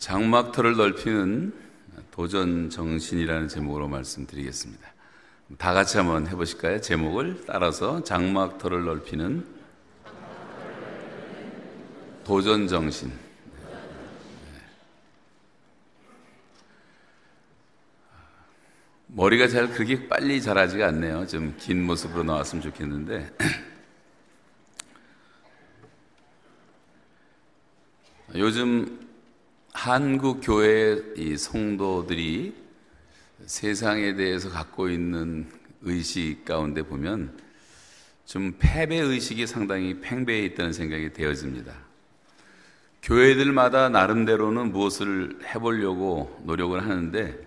장막터를 넓히는 도전 정신이라는 제목으로 말씀드리겠습니다. 다 같이 한번 해보실까요? 제목을 따라서 장막터를 넓히는 도전 정신. 머리가 잘 그렇게 빨리 자라지가 않네요. 좀 긴 모습으로 나왔으면 좋겠는데. 요즘 한국 교회 이 성도들이 세상에 대해서 갖고 있는 의식 가운데 보면 좀 패배 의식이 상당히 팽배해 있다는 생각이 되어집니다. 교회들마다 나름대로는 무엇을 해보려고 노력을 하는데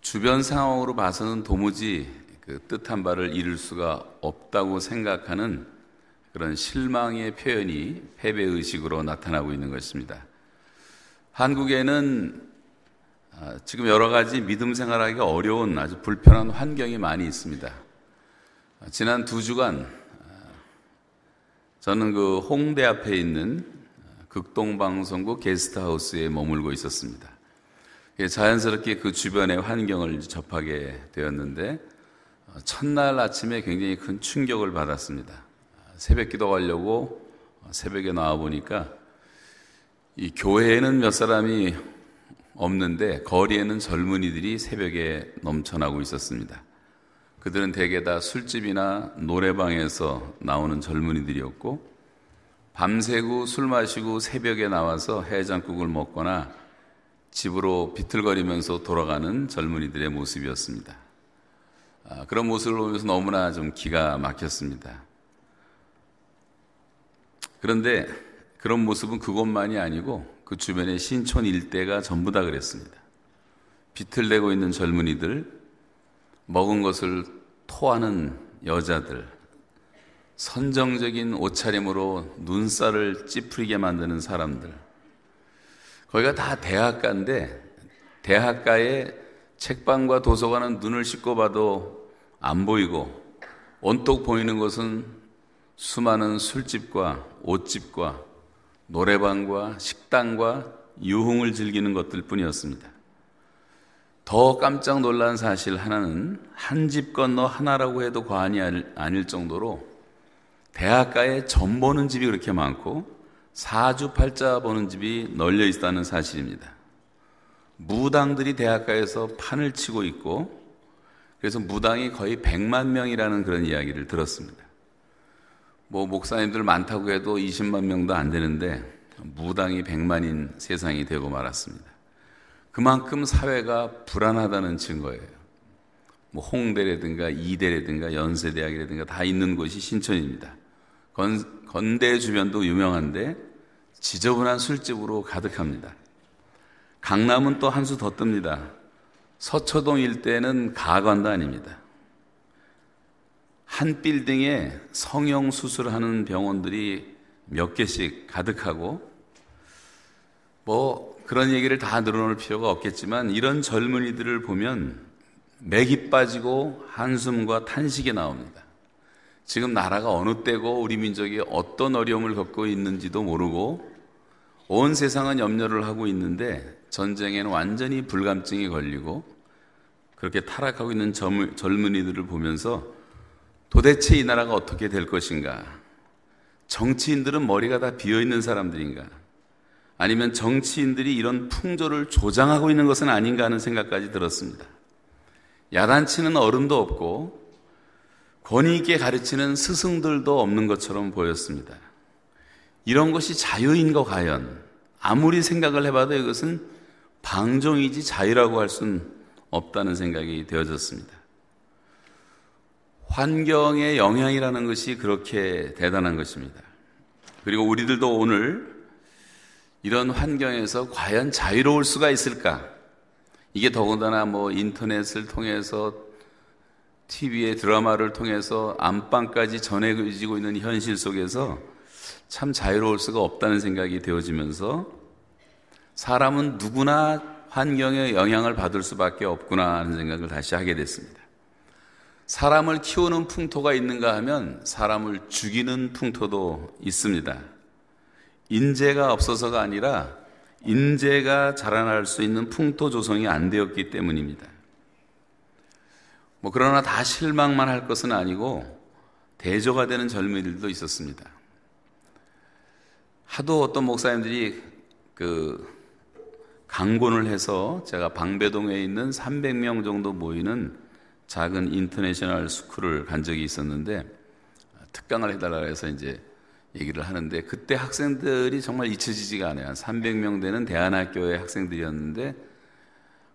주변 상황으로 봐서는 도무지 그 뜻한 바를 이룰 수가 없다고 생각하는 그런 실망의 표현이 패배 의식으로 나타나고 있는 것입니다. 한국에는 아, 지금 여러 가지 믿음 생활하기가 어려운 아주 불편한 환경이 많이 있습니다. 아, 지난 두 주간 아, 저는 그 홍대 앞에 있는 극동방송국 게스트하우스에 머물고 있었습니다. 자연스럽게 그 주변의 환경을 접하게 되었는데 첫날 아침에 굉장히 큰 충격을 받았습니다. 새벽 기도 가려고 새벽에 나와 보니까 이 교회에는 몇 사람이 없는데 거리에는 젊은이들이 새벽에 넘쳐나고 있었습니다. 그들은 대개 다 술집이나 노래방에서 나오는 젊은이들이었고 밤새고 술 마시고 새벽에 나와서 해장국을 먹거나 집으로 비틀거리면서 돌아가는 젊은이들의 모습이었습니다. 아, 그런 모습을 보면서 너무나 좀 기가 막혔습니다. 그런데 그런 모습은 그것만이 아니고 그 주변의 신촌 일대가 전부 다 그랬습니다. 비틀대고 있는 젊은이들, 먹은 것을 토하는 여자들, 선정적인 옷차림으로 눈살을 찌푸리게 만드는 사람들. 거기가 다 대학가인데, 대학가에 책방과 도서관은 눈을 씻고 봐도 안 보이고, 온통 보이는 것은 수많은 술집과 옷집과 노래방과 식당과 유흥을 즐기는 것들 뿐이었습니다. 더 깜짝 놀란 사실 하나는 한 집 건너 하나라고 해도 과언이 아닐 정도로 대학가에 점 보는 집이 그렇게 많고 사주팔자 보는 집이 널려 있다는 사실입니다. 무당들이 대학가에서 판을 치고 있고 그래서 무당이 거의 100만 명이라는 그런 이야기를 들었습니다. 뭐 목사님들 많다고 해도 20만 명도 안 되는데 무당이 100만인 세상이 되고 말았습니다. 그만큼 사회가 불안하다는 증거예요. 뭐 홍대라든가 이대라든가 연세대학이라든가 다 있는 곳이 신천입니다. 건, 건대 주변도 유명한데 지저분한 술집으로 가득합니다. 강남은 또 한 수 더 뜹니다. 서초동 일대는 가관도 아닙니다. 한 빌딩에 성형 수술하는 병원들이 몇 개씩 가득하고 뭐 그런 얘기를 다 늘어놓을 필요가 없겠지만 이런 젊은이들을 보면 맥이 빠지고 한숨과 탄식이 나옵니다. 지금 나라가 어느 때고 우리 민족이 어떤 어려움을 겪고 있는지도 모르고 온 세상은 염려를 하고 있는데 전쟁에는 완전히 불감증이 걸리고 그렇게 타락하고 있는 젊은이들을 보면서 도대체 이 나라가 어떻게 될 것인가? 정치인들은 머리가 다 비어 있는 사람들인가? 아니면 정치인들이 이런 풍조를 조장하고 있는 것은 아닌가 하는 생각까지 들었습니다. 야단치는 어른도 없고 권위 있게 가르치는 스승들도 없는 것처럼 보였습니다. 이런 것이 자유인가 과연 아무리 생각을 해봐도 이것은 방종이지 자유라고 할 수는 없다는 생각이 되어졌습니다. 환경의 영향이라는 것이 그렇게 대단한 것입니다. 그리고 우리들도 오늘 이런 환경에서 과연 자유로울 수가 있을까? 이게 더군다나 뭐 인터넷을 통해서 TV의 드라마를 통해서 안방까지 전해지고 있는 현실 속에서 참 자유로울 수가 없다는 생각이 되어지면서 사람은 누구나 환경의 영향을 받을 수밖에 없구나 하는 생각을 다시 하게 됐습니다. 사람을 키우는 풍토가 있는가 하면 사람을 죽이는 풍토도 있습니다. 인재가 없어서가 아니라 인재가 자라날 수 있는 풍토 조성이 안 되었기 때문입니다. 뭐 그러나 다 실망만 할 것은 아니고 대조가 되는 젊은이들도 있었습니다. 하도 어떤 목사님들이 그 강권을 해서 제가 방배동에 있는 300명 정도 모이는 작은 인터내셔널 스쿨을 간 적이 있었는데 특강을 해달라 해서 이제 얘기를 하는데 그때 학생들이 정말 잊혀지지가 않아요. 한 300명 되는 대안학교의 학생들이었는데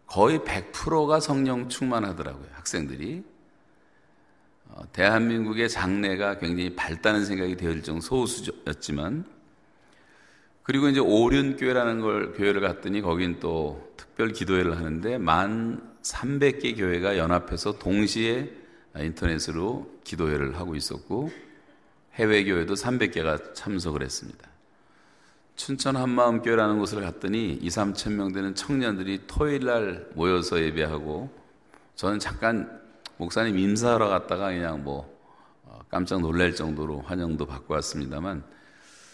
거의 100%가 성령 충만하더라고요. 학생들이. 어, 대한민국의 장래가 굉장히 밝다는 생각이 되을 정도 소수였지만 그리고 이제 오륜교회라는 걸 교회를 갔더니 거긴 또 특별 기도회를 하는데 만 300개 교회가 연합해서 동시에 인터넷으로 기도회를 하고 있었고 해외 교회도 300개가 참석을 했습니다. 춘천 한마음교회라는 곳을 갔더니 2, 3천 명 되는 청년들이 토요일 날 모여서 예배하고 저는 잠깐 목사님 인사하러 갔다가 그냥 뭐 어, 깜짝 놀랄 정도로 환영도 받고 왔습니다만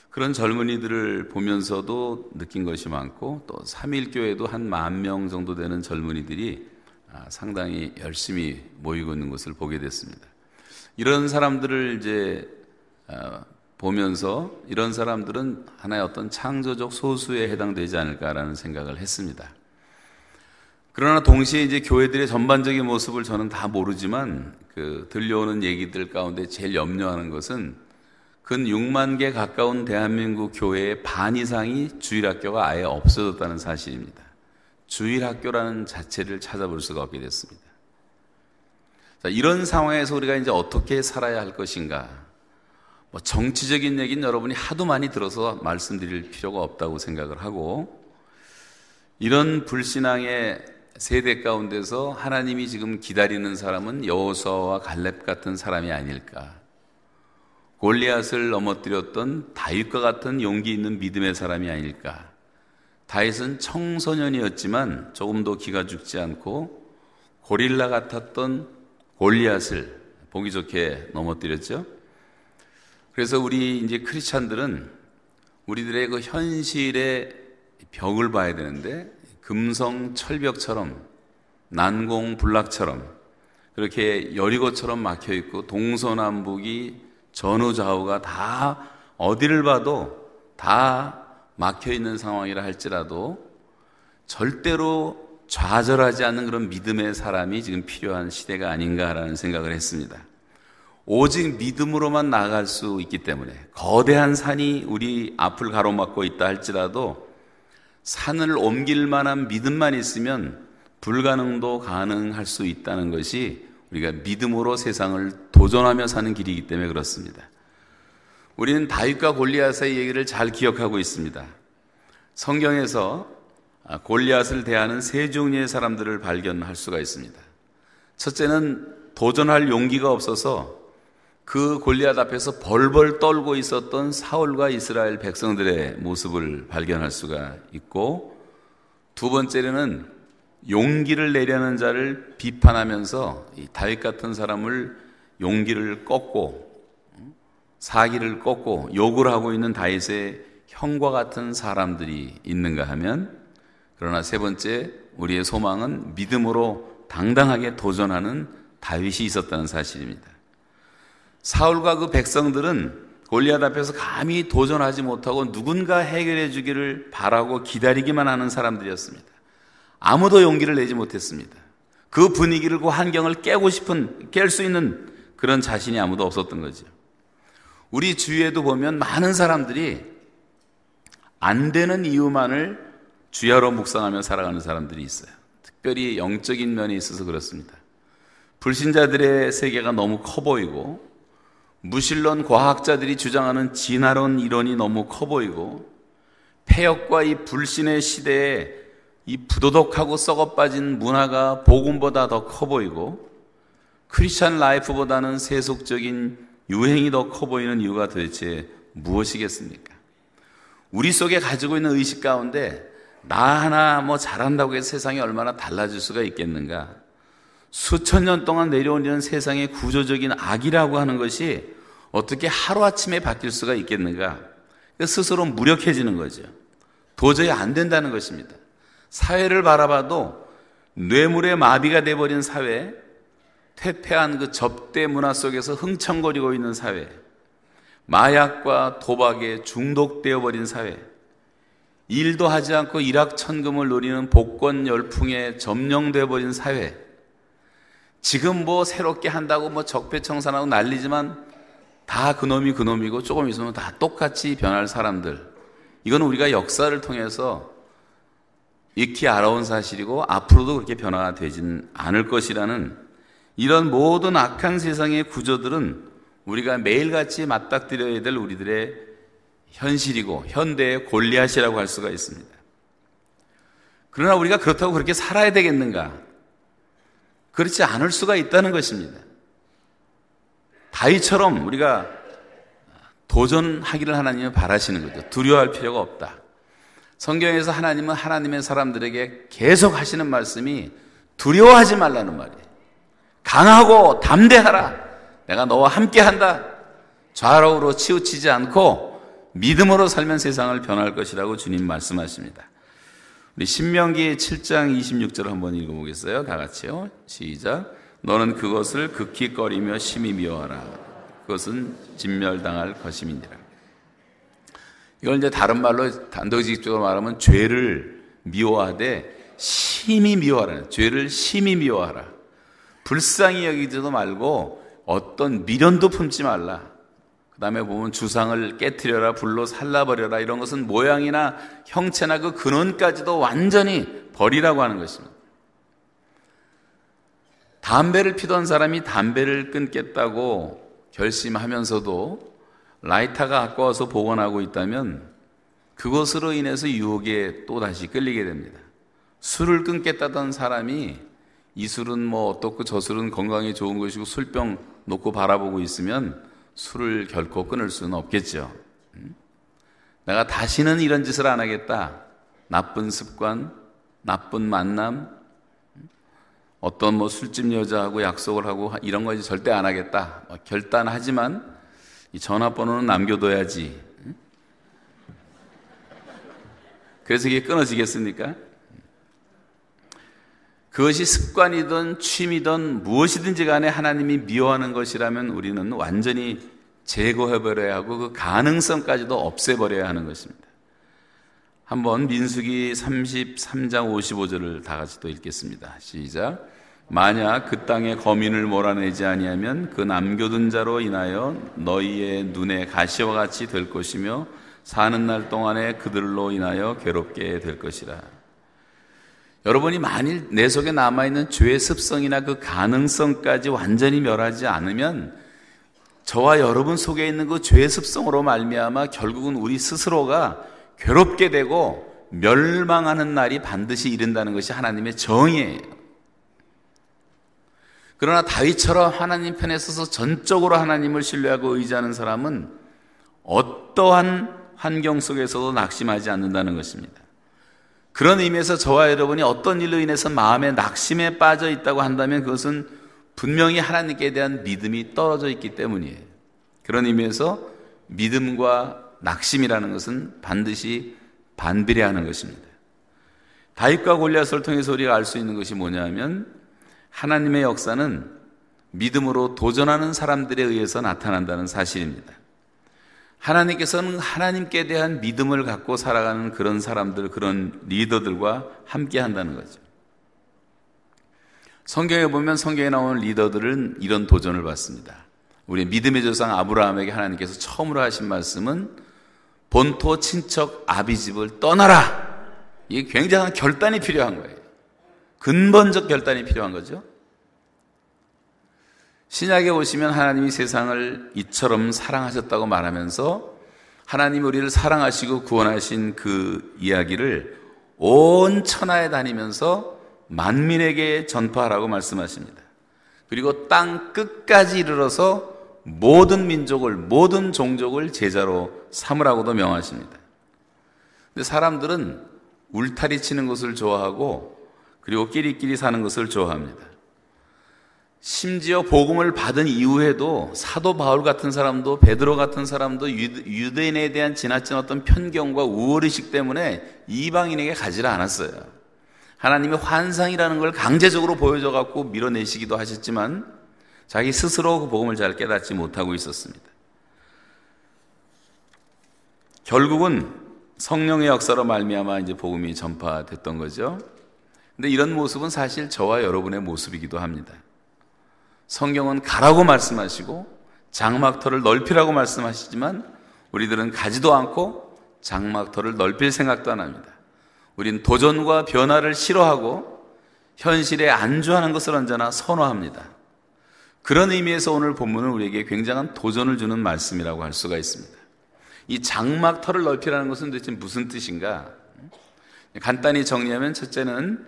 그런 젊은이들을 보면서도 느낀 것이 많고 또 3일교회도 한 만 명 정도 되는 젊은이들이 아, 상당히 열심히 모이고 있는 것을 보게 됐습니다. 이런 사람들을 이제 어, 보면서 이런 사람들은 하나의 어떤 창조적 소수에 해당되지 않을까라는 생각을 했습니다. 그러나 동시에 이제 교회들의 전반적인 모습을 저는 다 모르지만 그 들려오는 얘기들 가운데 제일 염려하는 것은 근 6만 개 가까운 대한민국 교회의 반 이상이 주일학교가 아예 없어졌다는 사실입니다. 주일 학교라는 자체를 찾아볼 수가 없게 됐습니다. 자, 이런 상황에서 우리가 이제 어떻게 살아야 할 것인가? 뭐 정치적인 얘기는 여러분이 하도 많이 들어서 말씀드릴 필요가 없다고 생각을 하고 이런 불신앙의 세대 가운데서 하나님이 지금 기다리는 사람은 여호수아와 갈렙 같은 사람이 아닐까. 골리앗을 넘어뜨렸던 다윗과 같은 용기 있는 믿음의 사람이 아닐까. 다윗은 청소년이었지만 조금 더 기가 죽지 않고 고릴라 같았던 골리앗을 보기 좋게 넘어뜨렸죠. 그래서 우리 이제 크리스찬들은 우리들의 그 현실의 벽을 봐야 되는데 금성 철벽처럼 난공불락처럼 그렇게 여리고처럼 막혀 있고 동서남북이 전후좌우가 다 어디를 봐도 다 막혀 있는 상황이라 할지라도 절대로 좌절하지 않는 그런 믿음의 사람이 지금 필요한 시대가 아닌가라는 생각을 했습니다. 오직 믿음으로만 나아갈 수 있기 때문에 거대한 산이 우리 앞을 가로막고 있다 할지라도 산을 옮길 만한 믿음만 있으면 불가능도 가능할 수 있다는 것이 우리가 믿음으로 세상을 도전하며 사는 길이기 때문에 그렇습니다. 우리는 다윗과 골리앗의 얘기를 잘 기억하고 있습니다. 성경에서 골리앗을 대하는 세 종류의 사람들을 발견할 수가 있습니다. 첫째는 도전할 용기가 없어서 그 골리앗 앞에서 벌벌 떨고 있었던 사울과 이스라엘 백성들의 모습을 발견할 수가 있고 두 번째로는 용기를 내려는 자를 비판하면서 다윗 같은 사람을 용기를 꺾고 사기를 꺾고 욕을 하고 있는 다윗의 형과 같은 사람들이 있는가 하면 그러나 세 번째 우리의 소망은 믿음으로 당당하게 도전하는 다윗이 있었다는 사실입니다. 사울과 그 백성들은 골리앗 앞에서 감히 도전하지 못하고 누군가 해결해 주기를 바라고 기다리기만 하는 사람들이었습니다. 아무도 용기를 내지 못했습니다. 그 분위기를 그 환경을 깨고 싶은 깰 수 있는 그런 자신이 아무도 없었던 거죠. 우리 주위에도 보면 많은 사람들이 안 되는 이유만을 주야로 묵상하며 살아가는 사람들이 있어요. 특별히 영적인 면에 있어서 그렇습니다. 불신자들의 세계가 너무 커 보이고 무신론 과학자들이 주장하는 진화론 이론이 너무 커 보이고 패역과 이 불신의 시대에 이 부도덕하고 썩어 빠진 문화가 복음보다 더 커 보이고 Christian life보다는 세속적인 유행이 더 커 보이는 이유가 도대체 무엇이겠습니까? 우리 속에 가지고 있는 의식 가운데 나 하나 뭐 잘한다고 해서 세상이 얼마나 달라질 수가 있겠는가? 수천 년 동안 이런 세상의 구조적인 악이라고 하는 것이 어떻게 하루아침에 바뀔 수가 있겠는가? 스스로 무력해지는 거죠. 도저히 안 된다는 것입니다. 사회를 바라봐도 뇌물의 마비가 돼버린 사회, 퇴폐한 그 접대 문화 속에서 흥청거리고 있는 사회, 마약과 도박에 중독되어 버린 사회, 일도 하지 않고 일확천금을 노리는 복권 열풍에 점령되어 버린 사회, 지금 뭐 새롭게 한다고 뭐 적폐청산하고 난리지만 다 그놈이 그놈이고 조금 있으면 다 똑같이 변할 사람들. 이건 우리가 역사를 통해서 익히 알아온 사실이고 앞으로도 그렇게 변화가 되진 않을 것이라는 이런 모든 악한 세상의 구조들은 우리가 매일같이 맞닥뜨려야 될 우리들의 현실이고 현대의 골리앗이라고 할 수가 있습니다. 그러나 우리가 그렇다고 그렇게 살아야 되겠는가? 그렇지 않을 수가 있다는 것입니다. 다윗처럼 우리가 도전하기를 하나님은 바라시는 거죠. 두려워할 필요가 없다. 성경에서 하나님은 하나님의 사람들에게 계속 하시는 말씀이 두려워하지 말라는 말이에요. 강하고 담대하라. 내가 너와 함께 한다. 좌로우로 치우치지 않고 믿음으로 살면 세상을 변할 것이라고 주님 말씀하십니다. 우리 신명기 7장 26절 한번 읽어보겠어요. 다 같이요. 시작. 너는 그것을 극히 꺼리며 심히 미워하라. 그것은 진멸당할 것임이니라. 이걸 이제 다른 말로 단도직적으로 말하면 죄를 미워하되 심히 미워하라. 죄를 심히 미워하라. 불쌍히 여기지도 말고 어떤 미련도 품지 말라. 그 다음에 보면 주상을 깨뜨려라, 불로 살라버려라. 이런 것은 모양이나 형체나 그 근원까지도 완전히 버리라고 하는 것입니다. 담배를 피던 사람이 담배를 끊겠다고 결심하면서도 라이터가 아까워서 복원하고 있다면 그것으로 인해서 유혹에 또 다시 끌리게 됩니다. 술을 끊겠다던 사람이 이 술은 뭐 어떻고 저 술은 건강에 좋은 것이고 술병 놓고 바라보고 있으면 술을 결코 끊을 수는 없겠죠. 음? 내가 다시는 이런 짓을 안 하겠다. 나쁜 습관, 나쁜 만남, 어떤 뭐 술집 여자하고 약속을 하고 이런 거 절대 안 하겠다. 뭐 결단하지만 이 전화번호는 남겨둬야지. 그래서 이게 끊어지겠습니까? 그것이 습관이든 취미든 무엇이든지 간에 하나님이 미워하는 것이라면 우리는 완전히 제거해버려야 하고 그 가능성까지도 없애버려야 하는 것입니다. 한번 민수기 33장 55절을 다 같이 또 읽겠습니다. 시작. 만약 그 땅에 거민을 몰아내지 아니하면 그 남겨둔 자로 인하여 너희의 눈에 가시와 같이 될 것이며 사는 날 동안에 그들로 인하여 괴롭게 될 것이라. 여러분이 만일 내 속에 남아있는 죄의 습성이나 그 가능성까지 완전히 멸하지 않으면 저와 여러분 속에 있는 그 죄의 습성으로 말미암아 결국은 우리 스스로가 괴롭게 되고 멸망하는 날이 반드시 이른다는 것이 하나님의 정의예요. 그러나 다윗처럼 하나님 편에 서서 전적으로 하나님을 신뢰하고 의지하는 사람은 어떠한 환경 속에서도 낙심하지 않는다는 것입니다. 그런 의미에서 저와 여러분이 어떤 일로 인해서 마음의 낙심에 빠져 있다고 한다면 그것은 분명히 하나님께 대한 믿음이 떨어져 있기 때문이에요. 그런 의미에서 믿음과 낙심이라는 것은 반드시 반비례하는 것입니다. 다윗과 골리앗을 통해서 우리가 알 수 있는 것이 뭐냐면 하나님의 역사는 믿음으로 도전하는 사람들에 의해서 나타난다는 사실입니다. 하나님께서는 하나님께 대한 믿음을 갖고 살아가는 그런 사람들, 그런 리더들과 함께 한다는 거죠. 성경에 보면 성경에 나오는 리더들은 이런 도전을 받습니다. 우리 믿음의 조상 아브라함에게 하나님께서 처음으로 하신 말씀은 본토 친척 아비집을 떠나라. 이게 굉장한 결단이 필요한 거예요. 근본적 결단이 필요한 거죠. 신약에 오시면 하나님이 세상을 이처럼 사랑하셨다고 말하면서 하나님 우리를 사랑하시고 구원하신 그 이야기를 온 천하에 다니면서 만민에게 전파하라고 말씀하십니다. 그리고 땅 끝까지 이르러서 모든 민족을, 모든 종족을 제자로 삼으라고도 명하십니다. 근데 사람들은 울타리 치는 것을 좋아하고 그리고 끼리끼리 사는 것을 좋아합니다. 심지어 복음을 받은 이후에도 사도 바울 같은 사람도 베드로 같은 사람도 유대인에 대한 지나친 어떤 편견과 우월의식 때문에 이방인에게 가지를 않았어요. 하나님의 환상이라는 걸 강제적으로 보여줘 갖고 밀어내시기도 하셨지만 자기 스스로 그 복음을 잘 깨닫지 못하고 있었습니다. 결국은 성령의 역사로 말미암아 이제 복음이 전파됐던 거죠. 근데 이런 모습은 사실 저와 여러분의 모습이기도 합니다. 성경은 가라고 말씀하시고 장막터를 넓히라고 말씀하시지만 우리들은 가지도 않고 장막터를 넓힐 생각도 안 합니다. 우린 도전과 변화를 싫어하고 현실에 안주하는 것을 언제나 선호합니다. 그런 의미에서 오늘 본문은 우리에게 굉장한 도전을 주는 말씀이라고 할 수가 있습니다. 이 장막터를 넓히라는 것은 도대체 무슨 뜻인가? 간단히 정리하면 첫째는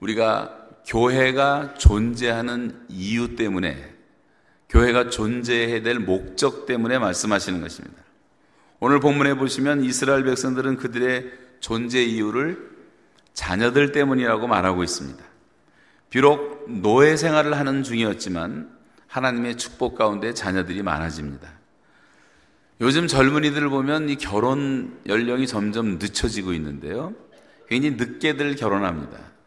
우리가 교회가 존재하는 이유 때문에 교회가 존재해야 될 목적 때문에 말씀하시는 것입니다. 오늘 본문에 보시면 이스라엘 백성들은 그들의 존재 이유를 자녀들 때문이라고 말하고 있습니다. 비록 노예 생활을 하는 중이었지만 하나님의 축복 가운데 자녀들이 많아집니다. 요즘 젊은이들을 보면 이 결혼 연령이 점점 늦춰지고 있는데요. 굉장히 늦게들 결혼합니다.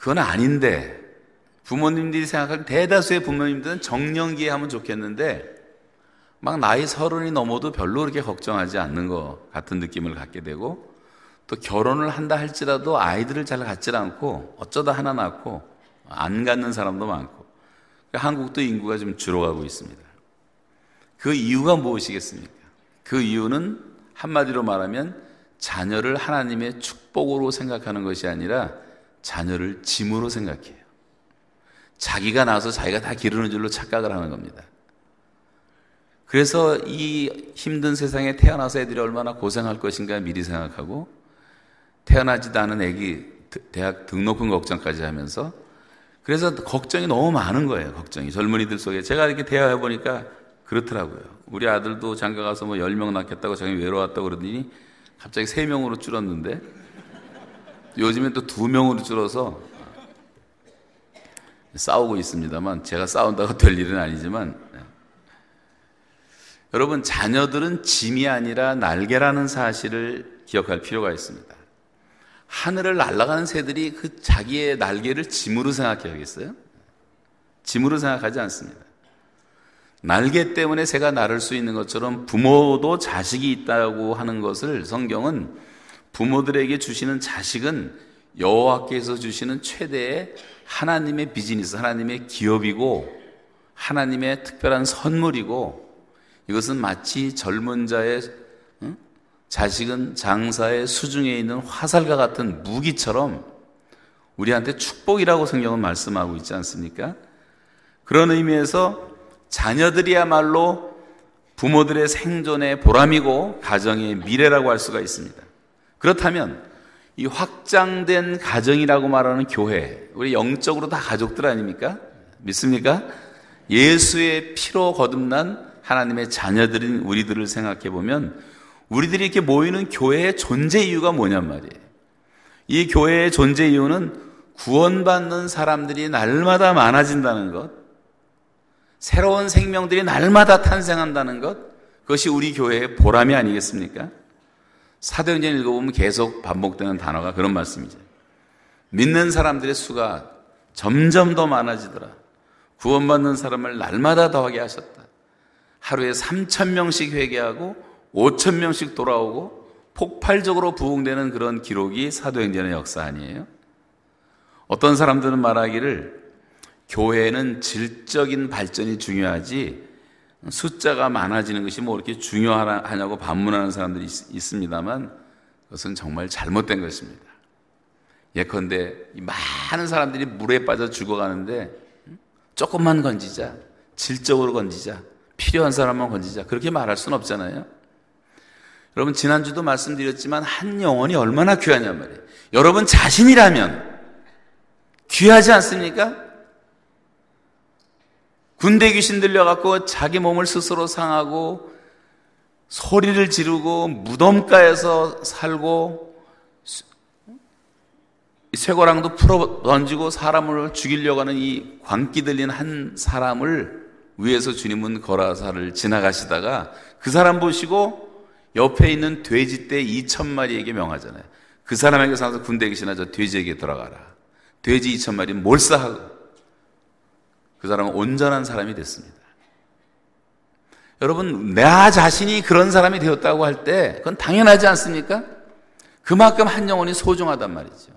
그건 아닌데 부모님들이 생각하는 대다수의 부모님들은 정년기에 하면 좋겠는데 막 나이 서른이 넘어도 별로 그렇게 걱정하지 않는 것 같은 느낌을 갖게 되고 또 결혼을 한다 할지라도 아이들을 잘 갖질 않고 어쩌다 하나 낳고 안 갖는 사람도 많고 그러니까 한국도 인구가 좀 줄어가고 있습니다. 그 이유가 무엇이겠습니까? 그 이유는 한마디로 말하면 자녀를 하나님의 축복으로 생각하는 것이 아니라 자녀를 짐으로 생각해요. 자기가 나서 자기가 다 기르는 줄로 착각을 하는 겁니다. 그래서 이 힘든 세상에 태어나서 애들이 얼마나 고생할 것인가 미리 생각하고 태어나지도 않은 애기 대학 등록금 걱정까지 하면서 그래서 걱정이 너무 많은 거예요. 걱정이 젊은이들 속에 제가 이렇게 대화해 보니까 그렇더라고요. 우리 아들도 장가 가서 뭐 10명 낳겠다고 자기 외로웠다고 그러더니 갑자기 3명으로 줄었는데 요즘엔 또두 명으로 줄어서 싸우고 있습니다만 제가 싸운다고 될 일은 아니지만 네. 여러분 자녀들은 짐이 아니라 날개라는 사실을 기억할 필요가 있습니다. 하늘을 날아가는 새들이 그 자기의 날개를 짐으로 생각해야겠어요? 짐으로 생각하지 않습니다. 날개 때문에 새가 날을 수 있는 것처럼 부모도 자식이 있다고 하는 것을 성경은 부모들에게 주시는 자식은 여호와께서 주시는 최대의 하나님의 비즈니스, 하나님의 기업이고 하나님의 특별한 선물이고 이것은 마치 젊은 자의 자식은 장사의 수중에 있는 화살과 같은 무기처럼 우리한테 축복이라고 성경은 말씀하고 있지 않습니까? 그런 의미에서 자녀들이야말로 부모들의 생존의 보람이고 가정의 미래라고 할 수가 있습니다. 그렇다면 이 확장된 가정이라고 말하는 교회, 우리 영적으로 다 가족들 아닙니까? 믿습니까? 예수의 피로 거듭난 하나님의 자녀들인 우리들을 생각해 보면 우리들이 이렇게 모이는 교회의 존재 이유가 뭐냔 말이에요. 이 교회의 존재 이유는 구원받는 사람들이 날마다 많아진다는 것, 새로운 생명들이 날마다 탄생한다는 것, 그것이 우리 교회의 보람이 아니겠습니까? 사도행전 읽어보면 계속 반복되는 단어가 그런 말씀이죠. 믿는 사람들의 수가 점점 더 많아지더라. 구원받는 사람을 날마다 더하게 하셨다. 하루에 3천 명씩 회개하고 5천 명씩 돌아오고 폭발적으로 부흥되는 그런 기록이 사도행전의 역사 아니에요? 어떤 사람들은 말하기를 교회는 질적인 발전이 중요하지 숫자가 많아지는 것이 뭐 이렇게 중요하냐고 반문하는 사람들이 있, 습니다만 그것은 정말 잘못된 것입니다. 예컨대 많은 사람들이 물에 빠져 죽어가는데 조금만 건지자, 질적으로 건지자, 필요한 사람만 건지자 그렇게 말할 수는 없잖아요. 여러분 지난주도 말씀드렸지만 한 영혼이 얼마나 귀하냐 말이에요. 여러분 자신이라면 귀하지 않습니까? 군대 귀신 들려갖고 자기 몸을 스스로 상하고 소리를 지르고 무덤가에서 살고 쇠고랑도 풀어 던지고 사람을 죽이려고 하는 이 광기 들린 한 사람을 위에서 주님은 거라사를 지나가시다가 그 사람 보시고 옆에 있는 돼지떼 2천 마리에게 명하잖아요. 그 사람에게 사서 군대 계시나 저 돼지에게 들어가라. 돼지 2천 마리 몰사하고 그 사람은 온전한 사람이 됐습니다. 여러분, 나 자신이 그런 사람이 되었다고 할 때 그건 당연하지 않습니까? 그만큼 한 영혼이 소중하단 말이죠.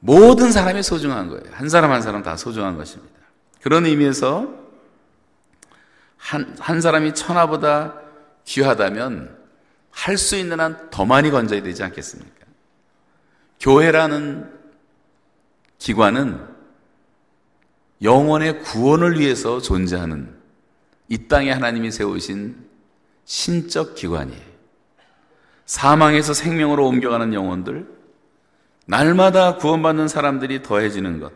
모든 사람이 소중한 거예요. 한 사람 한 사람 다 소중한 것입니다. 그런 의미에서 한, 한 사람이 천하보다 귀하다면 할 수 있는 한 더 많이 건져야 되지 않겠습니까? 교회라는 기관은 영혼의 구원을 위해서 존재하는 이 땅에 하나님이 세우신 신적 기관이에요. 사망에서 생명으로 옮겨가는 영혼들, 날마다 구원받는 사람들이 더해지는 것.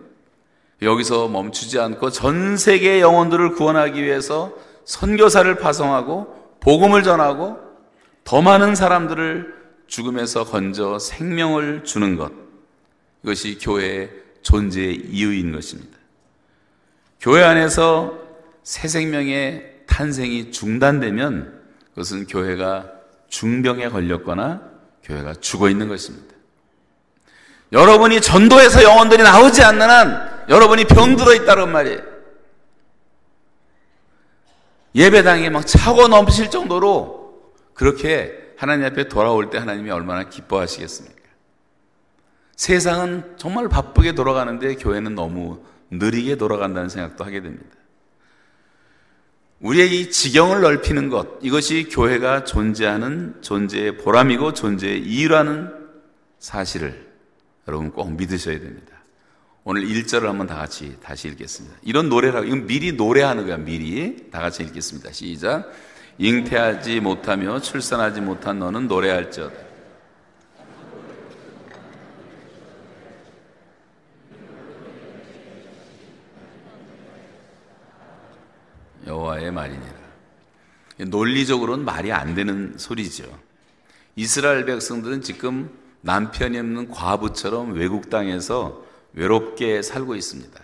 여기서 멈추지 않고 전 세계 영혼들을 구원하기 위해서 선교사를 파송하고 복음을 전하고 더 많은 사람들을 죽음에서 건져 생명을 주는 것. 이것이 교회의 존재의 이유인 것입니다. 교회 안에서 새 생명의 탄생이 중단되면 그것은 교회가 중병에 걸렸거나 교회가 죽어 있는 것입니다. 여러분이 전도해서 영혼들이 나오지 않는 한 여러분이 병들어 있다는 말이에요. 예배당에 막 차고 넘칠 정도로 그렇게 하나님 앞에 돌아올 때 하나님이 얼마나 기뻐하시겠습니까? 세상은 정말 바쁘게 돌아가는데 교회는 너무 느리게 돌아간다는 생각도 하게 됩니다. 우리의 이 지경을 넓히는 것, 이것이 교회가 존재하는 존재의 보람이고 존재의 이유라는 사실을 여러분 꼭 믿으셔야 됩니다. 오늘 1절을 한번 다 같이 다시 읽겠습니다. 이런 노래라고, 이건 미리 노래하는 거야, 미리. 다 같이 읽겠습니다. 시작. 잉태하지 못하며 출산하지 못한 너는 노래할지어다. 여호와의 말이니라. 논리적으로는 말이 안 되는 소리죠. 이스라엘 백성들은 지금 남편이 없는 과부처럼 외국 땅에서 외롭게 살고 있습니다.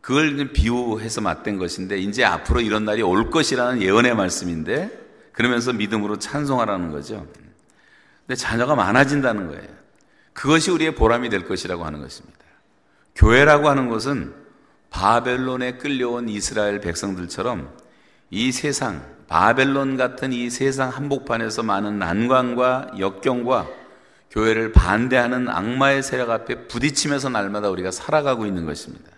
그걸 비유해서 맞댄 것인데 이제 앞으로 이런 날이 올 것이라는 예언의 말씀인데 그러면서 믿음으로 찬송하라는 거죠. 근데 자녀가 많아진다는 거예요. 그것이 우리의 보람이 될 것이라고 하는 것입니다. 교회라고 하는 것은 바벨론에 끌려온 이스라엘 백성들처럼 이 세상, 바벨론 같은 이 세상 한복판에서 많은 난관과 역경과 교회를 반대하는 악마의 세력 앞에 부딪히면서 날마다 우리가 살아가고 있는 것입니다.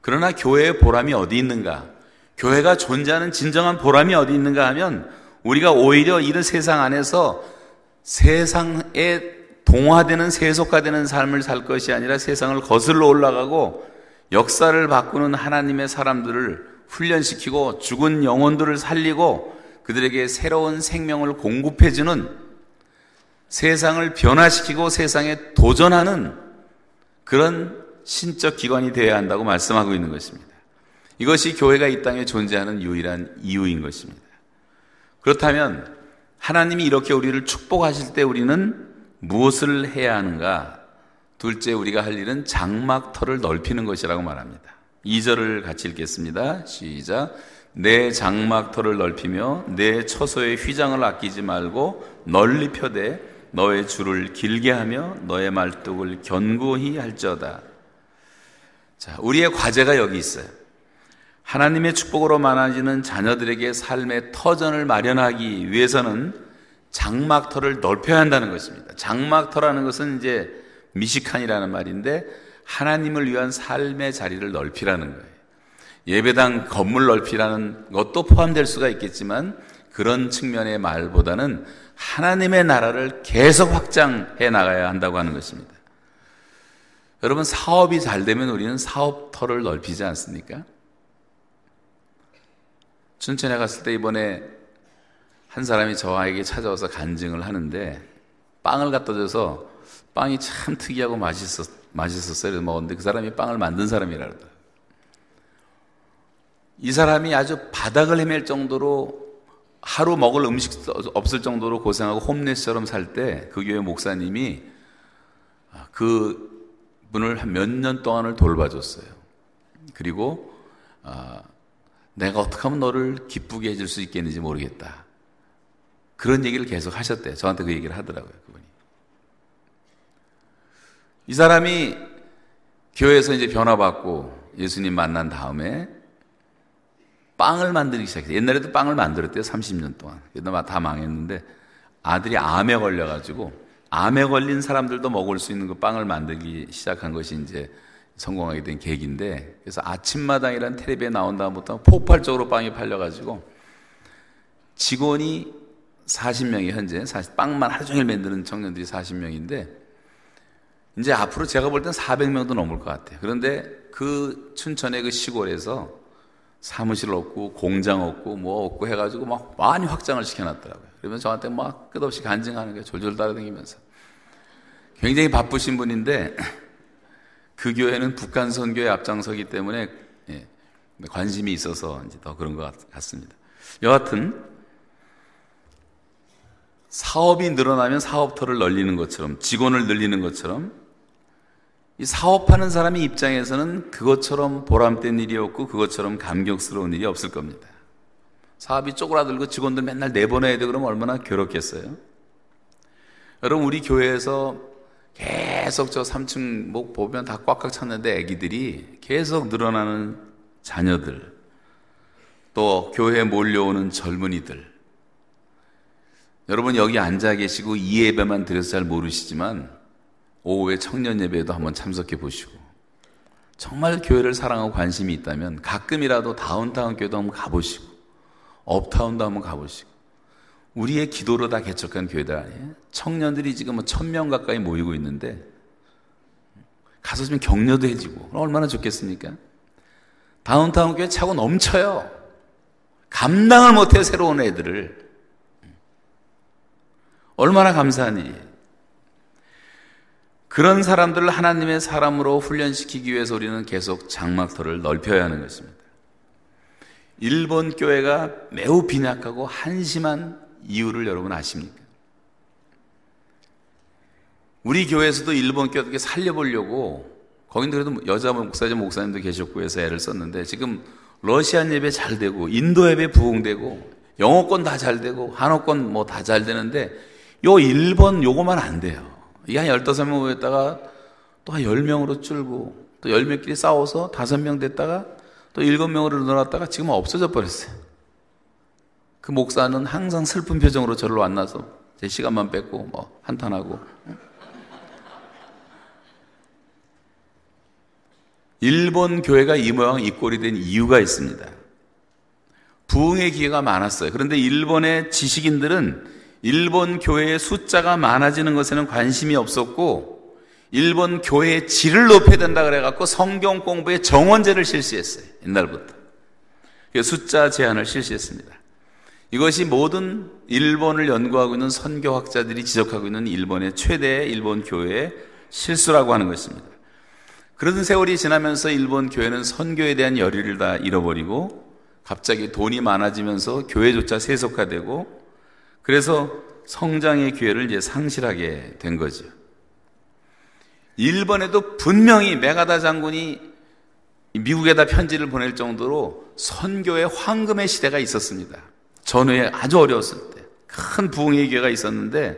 그러나 교회의 보람이 어디 있는가? 교회가 존재하는 진정한 보람이 어디 있는가 하면 우리가 오히려 이런 세상 안에서 세상에 동화되는 세속화되는 삶을 살 것이 아니라 세상을 거슬러 올라가고 역사를 바꾸는 하나님의 사람들을 훈련시키고 죽은 영혼들을 살리고 그들에게 새로운 생명을 공급해주는 세상을 변화시키고 세상에 도전하는 그런 신적 기관이 되어야 한다고 말씀하고 있는 것입니다. 이것이 교회가 이 땅에 존재하는 유일한 이유인 것입니다. 그렇다면 하나님이 이렇게 우리를 축복하실 때 우리는 무엇을 해야 하는가? 둘째 우리가 할 일은 장막터를 넓히는 것이라고 말합니다. 2절을 같이 읽겠습니다. 시작. 내 장막터를 넓히며 내 처소의 휘장을 아끼지 말고 널리 펴되 너의 줄을 길게 하며 너의 말뚝을 견고히 할지어다. 자, 우리의 과제가 여기 있어요. 하나님의 축복으로 많아지는 자녀들에게 삶의 터전을 마련하기 위해서는 장막터를 넓혀야 한다는 것입니다. 장막터라는 것은 이제 미식한이라는 말인데 하나님을 위한 삶의 자리를 넓히라는 거예요. 예배당 건물 넓히라는 것도 포함될 수가 있겠지만 그런 측면의 말보다는 하나님의 나라를 계속 확장해 나가야 한다고 하는 것입니다. 여러분 사업이 잘 되면 우리는 사업터를 넓히지 않습니까? 춘천에 갔을 때 이번에 한 사람이 저에게 찾아와서 간증을 하는데 빵을 갖다 줘서 빵이 참 특이하고 맛있었, 맛있었어요. 먹었는데 그 사람이 빵을 만든 사람이라 그러더이 사람이 아주 바닥을 헤맬 정도로 하루 먹을 음식 없을 정도로 고생하고 홈레스처럼 살 때 그 교회 목사님이 그 분을 한 몇 년 동안을 돌봐줬어요. 그리고 아, 내가 어떻게 하면 너를 기쁘게 해줄 수 있겠는지 모르겠다. 그런 얘기를 계속 하셨대요. 저한테 그 얘기를 하더라고요. 이 사람이 교회에서 이제 변화받고 예수님 만난 다음에 빵을 만들기 시작했어요. 옛날에도 빵을 만들었대요. 30년 동안. 그래도 다 망했는데 아들이 암에 걸려가지고 암에 걸린 사람들도 먹을 수 있는 그 빵을 만들기 시작한 것이 이제 성공하게 된 계기인데 그래서 아침마당이라는 텔레비에 나온 다음부터 폭발적으로 빵이 팔려가지고 직원이 40명이 현재 사실 빵만 하루 종일 만드는 청년들이 40명인데 이제 앞으로 제가 볼 땐 400명도 넘을 것 같아요. 그런데 그 춘천의 그 시골에서 사무실 없고 공장 없고 뭐 없고 해가지고 막 많이 확장을 시켜놨더라고요. 그러면 저한테 막 끝없이 간증하는 게 졸졸 따라다니면서 굉장히 바쁘신 분인데 그 교회는 북한 선교에 앞장서기 때문에 예, 관심이 있어서 이제 더 그런 것 같습니다. 여하튼 사업이 늘어나면 사업터를 늘리는 것처럼 직원을 늘리는 것처럼 이 사업하는 사람의 입장에서는 그것처럼 보람된 일이 없고 그것처럼 감격스러운 일이 없을 겁니다. 사업이 쪼그라들고 직원들 맨날 내보내야 돼 그러면 얼마나 괴롭겠어요? 여러분 우리 교회에서 계속 저 3층 목 보면 다 꽉꽉 찼는데 아기들이 계속 늘어나는 자녀들 또 교회에 몰려오는 젊은이들 여러분 여기 앉아 계시고 이 예배만 드려서 잘 모르시지만 오후에 청년 예배에도 한번 참석해 보시고 정말 교회를 사랑하고 관심이 있다면 가끔이라도 다운타운 교회도 한번 가보시고 업타운도 한번 가보시고 우리의 기도로 다 개척한 교회들 아니에요? 청년들이 지금 뭐 천명 가까이 모이고 있는데 가서 좀 격려도 해주고 얼마나 좋겠습니까? 다운타운 교회 차고 넘쳐요. 감당을 못해요, 새로운 애들을. 얼마나 감사한 일이에요. 그런 사람들을 하나님의 사람으로 훈련시키기 위해서 우리는 계속 장막터를 넓혀야 하는 것입니다. 일본 교회가 매우 빈약하고 한심한 이유를 여러분 아십니까? 우리 교회에서도 일본 교회 어떻게 살려보려고 거긴도 그래도 여자 목사님 목사님도 계셨고 해서 애를 썼는데 지금 러시안 예배 잘 되고 인도 예배 부흥되고 영어권 다 잘 되고 한어권 뭐 다 잘 되는데 요 일본 요거만 안 돼요. 이게 한 15명 모였다가 또 한 10명으로 줄고 또 10명끼리 싸워서 5명 됐다가 또 7명으로 늘어났다가 지금 없어져 버렸어요. 그 목사는 항상 슬픈 표정으로 저를 만나서 제 시간만 뺏고 뭐 한탄하고 일본 교회가 이 모양 이 꼴이 된 이유가 있습니다. 부흥의 기회가 많았어요. 그런데 일본의 지식인들은 일본 교회의 숫자가 많아지는 것에는 관심이 없었고 일본 교회의 질을 높여야 된다 그래갖고 성경 공부에 정원제를 실시했어요. 옛날부터. 숫자 제한을 실시했습니다. 이것이 모든 일본을 연구하고 있는 선교학자들이 지적하고 있는 일본의 최대 일본 교회의 실수라고 하는 것입니다. 그런 세월이 지나면서 일본 교회는 선교에 대한 열의를 다 잃어버리고 갑자기 돈이 많아지면서 교회조차 세속화되고 그래서 성장의 기회를 이제 상실하게 된 거죠. 일본에도 분명히 메가다 장군이 미국에다 편지를 보낼 정도로 선교의 황금의 시대가 있었습니다. 전후에 아주 어려웠을 때. 큰 부흥의 기회가 있었는데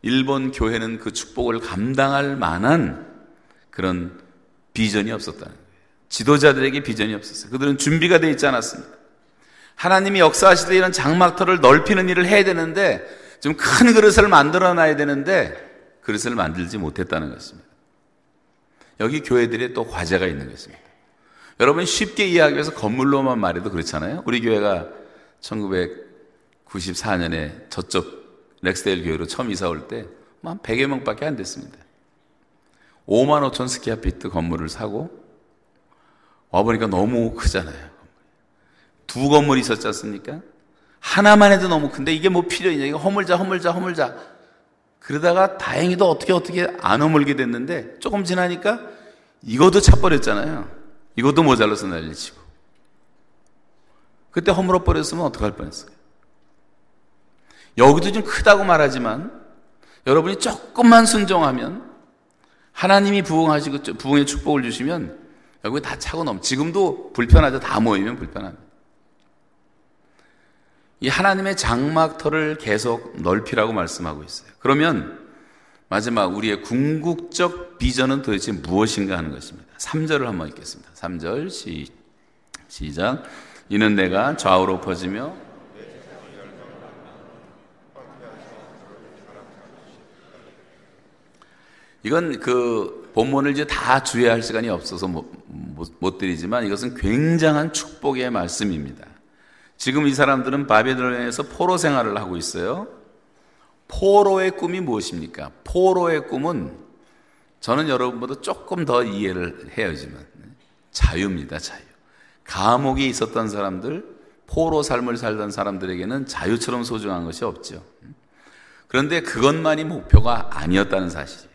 일본 교회는 그 축복을 감당할 만한 그런 비전이 없었다는 거예요. 지도자들에게 비전이 없었어요. 그들은 준비가 되어 있지 않았습니다. 하나님이 역사하시되 이런 장막터를 넓히는 일을 해야 되는데 좀 큰 그릇을 만들어 놔야 되는데 그릇을 만들지 못했다는 것입니다. 여기 교회들의 또 과제가 있는 것입니다. 여러분 쉽게 이야기해서 건물로만 말해도 그렇잖아요. 우리 교회가 1994년에 저쪽 렉스데일 교회로 처음 이사 올 때 한 100여 명밖에 안 됐습니다. 5만 5천 square feet 건물을 사고 와보니까 너무 크잖아요. 두 건물이 있었지 않습니까? 하나만 해도 너무 큰데 이게 뭐 필요했냐. 이거 허물자, 허물자, 허물자. 그러다가 다행히도 어떻게 어떻게 안 허물게 됐는데 조금 지나니까 이것도 차버렸잖아요. 이것도 모자라서 난리치고. 그때 허물어 버렸으면 어떡할 뻔했어요. 여기도 좀 크다고 말하지만 여러분이 조금만 순종하면 하나님이 부흥하시고 부흥의 축복을 주시면 여기 다 차고 넘. 지금도 불편하죠. 다 모이면 불편합니다. 이 하나님의 장막터를 계속 넓히라고 말씀하고 있어요. 그러면 마지막 우리의 궁극적 비전은 도대체 무엇인가 하는 것입니다. 3절을 한번 읽겠습니다. 3절 시, 시작. 이는 내가 좌우로 퍼지며 이건 그 본문을 이제 다 주의할 시간이 없어서 못, 못, 못 드리지만 이것은 굉장한 축복의 말씀입니다. 지금 이 사람들은 바벨론에서 포로 생활을 하고 있어요. 포로의 꿈이 무엇입니까? 포로의 꿈은 저는 여러분보다 조금 더 이해를 해야지만 자유입니다, 자유. 감옥에 있었던 사람들, 포로 삶을 살던 사람들에게는 자유처럼 소중한 것이 없죠. 그런데 그것만이 목표가 아니었다는 사실이에요.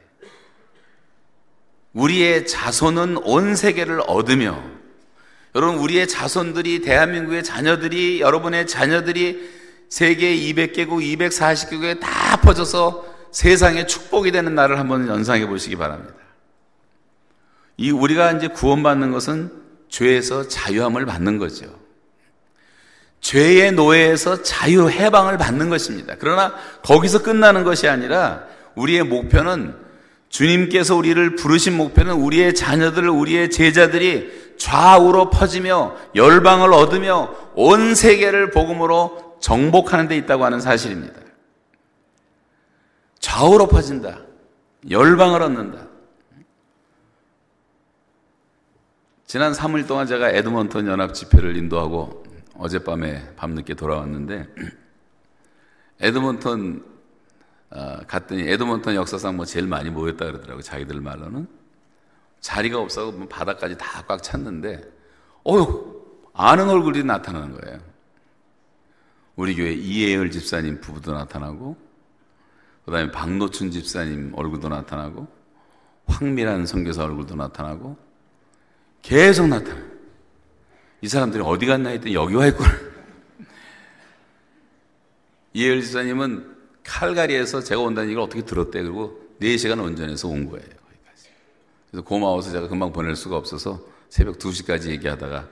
우리의 자손은 온 세계를 얻으며 여러분 우리의 자손들이 대한민국의 자녀들이 여러분의 자녀들이 세계 200개국 240개국에 다 퍼져서 세상에 축복이 되는 날을 한번 연상해 보시기 바랍니다. 이 우리가 이제 구원받는 것은 죄에서 자유함을 받는 거죠. 죄의 노예에서 자유 해방을 받는 것입니다. 그러나 거기서 끝나는 것이 아니라 우리의 목표는 주님께서 우리를 부르신 목표는 우리의 자녀들, 우리의 제자들이 좌우로 퍼지며 열방을 얻으며 온 세계를 복음으로 정복하는 데 있다고 하는 사실입니다. 좌우로 퍼진다. 열방을 얻는다. 지난 3일 동안 제가 에드먼턴 연합 집회를 인도하고 어젯밤에 밤늦게 돌아왔는데 에드먼턴 어, 갔더니 에드먼턴 역사상 뭐 제일 많이 모였다 그러더라고 자기들 말로는 자리가 없어서 뭐 바닥까지 다 꽉 찼는데 어휴 아는 얼굴이 나타나는 거예요. 우리 교회 이혜열 집사님 부부도 나타나고 그 다음에 박노춘 집사님 얼굴도 나타나고 황미란 선교사 얼굴도 나타나고 계속 나타나. 이 사람들이 어디 갔나 했더니 여기 와 있구나. 이혜열 집사님은 칼가리에서 제가 온다는 얘기를 어떻게 들었대. 그리고 4시간 운전해서 온 거예요. 그래서 고마워서 제가 금방 보낼 수가 없어서 새벽 2시까지 얘기하다가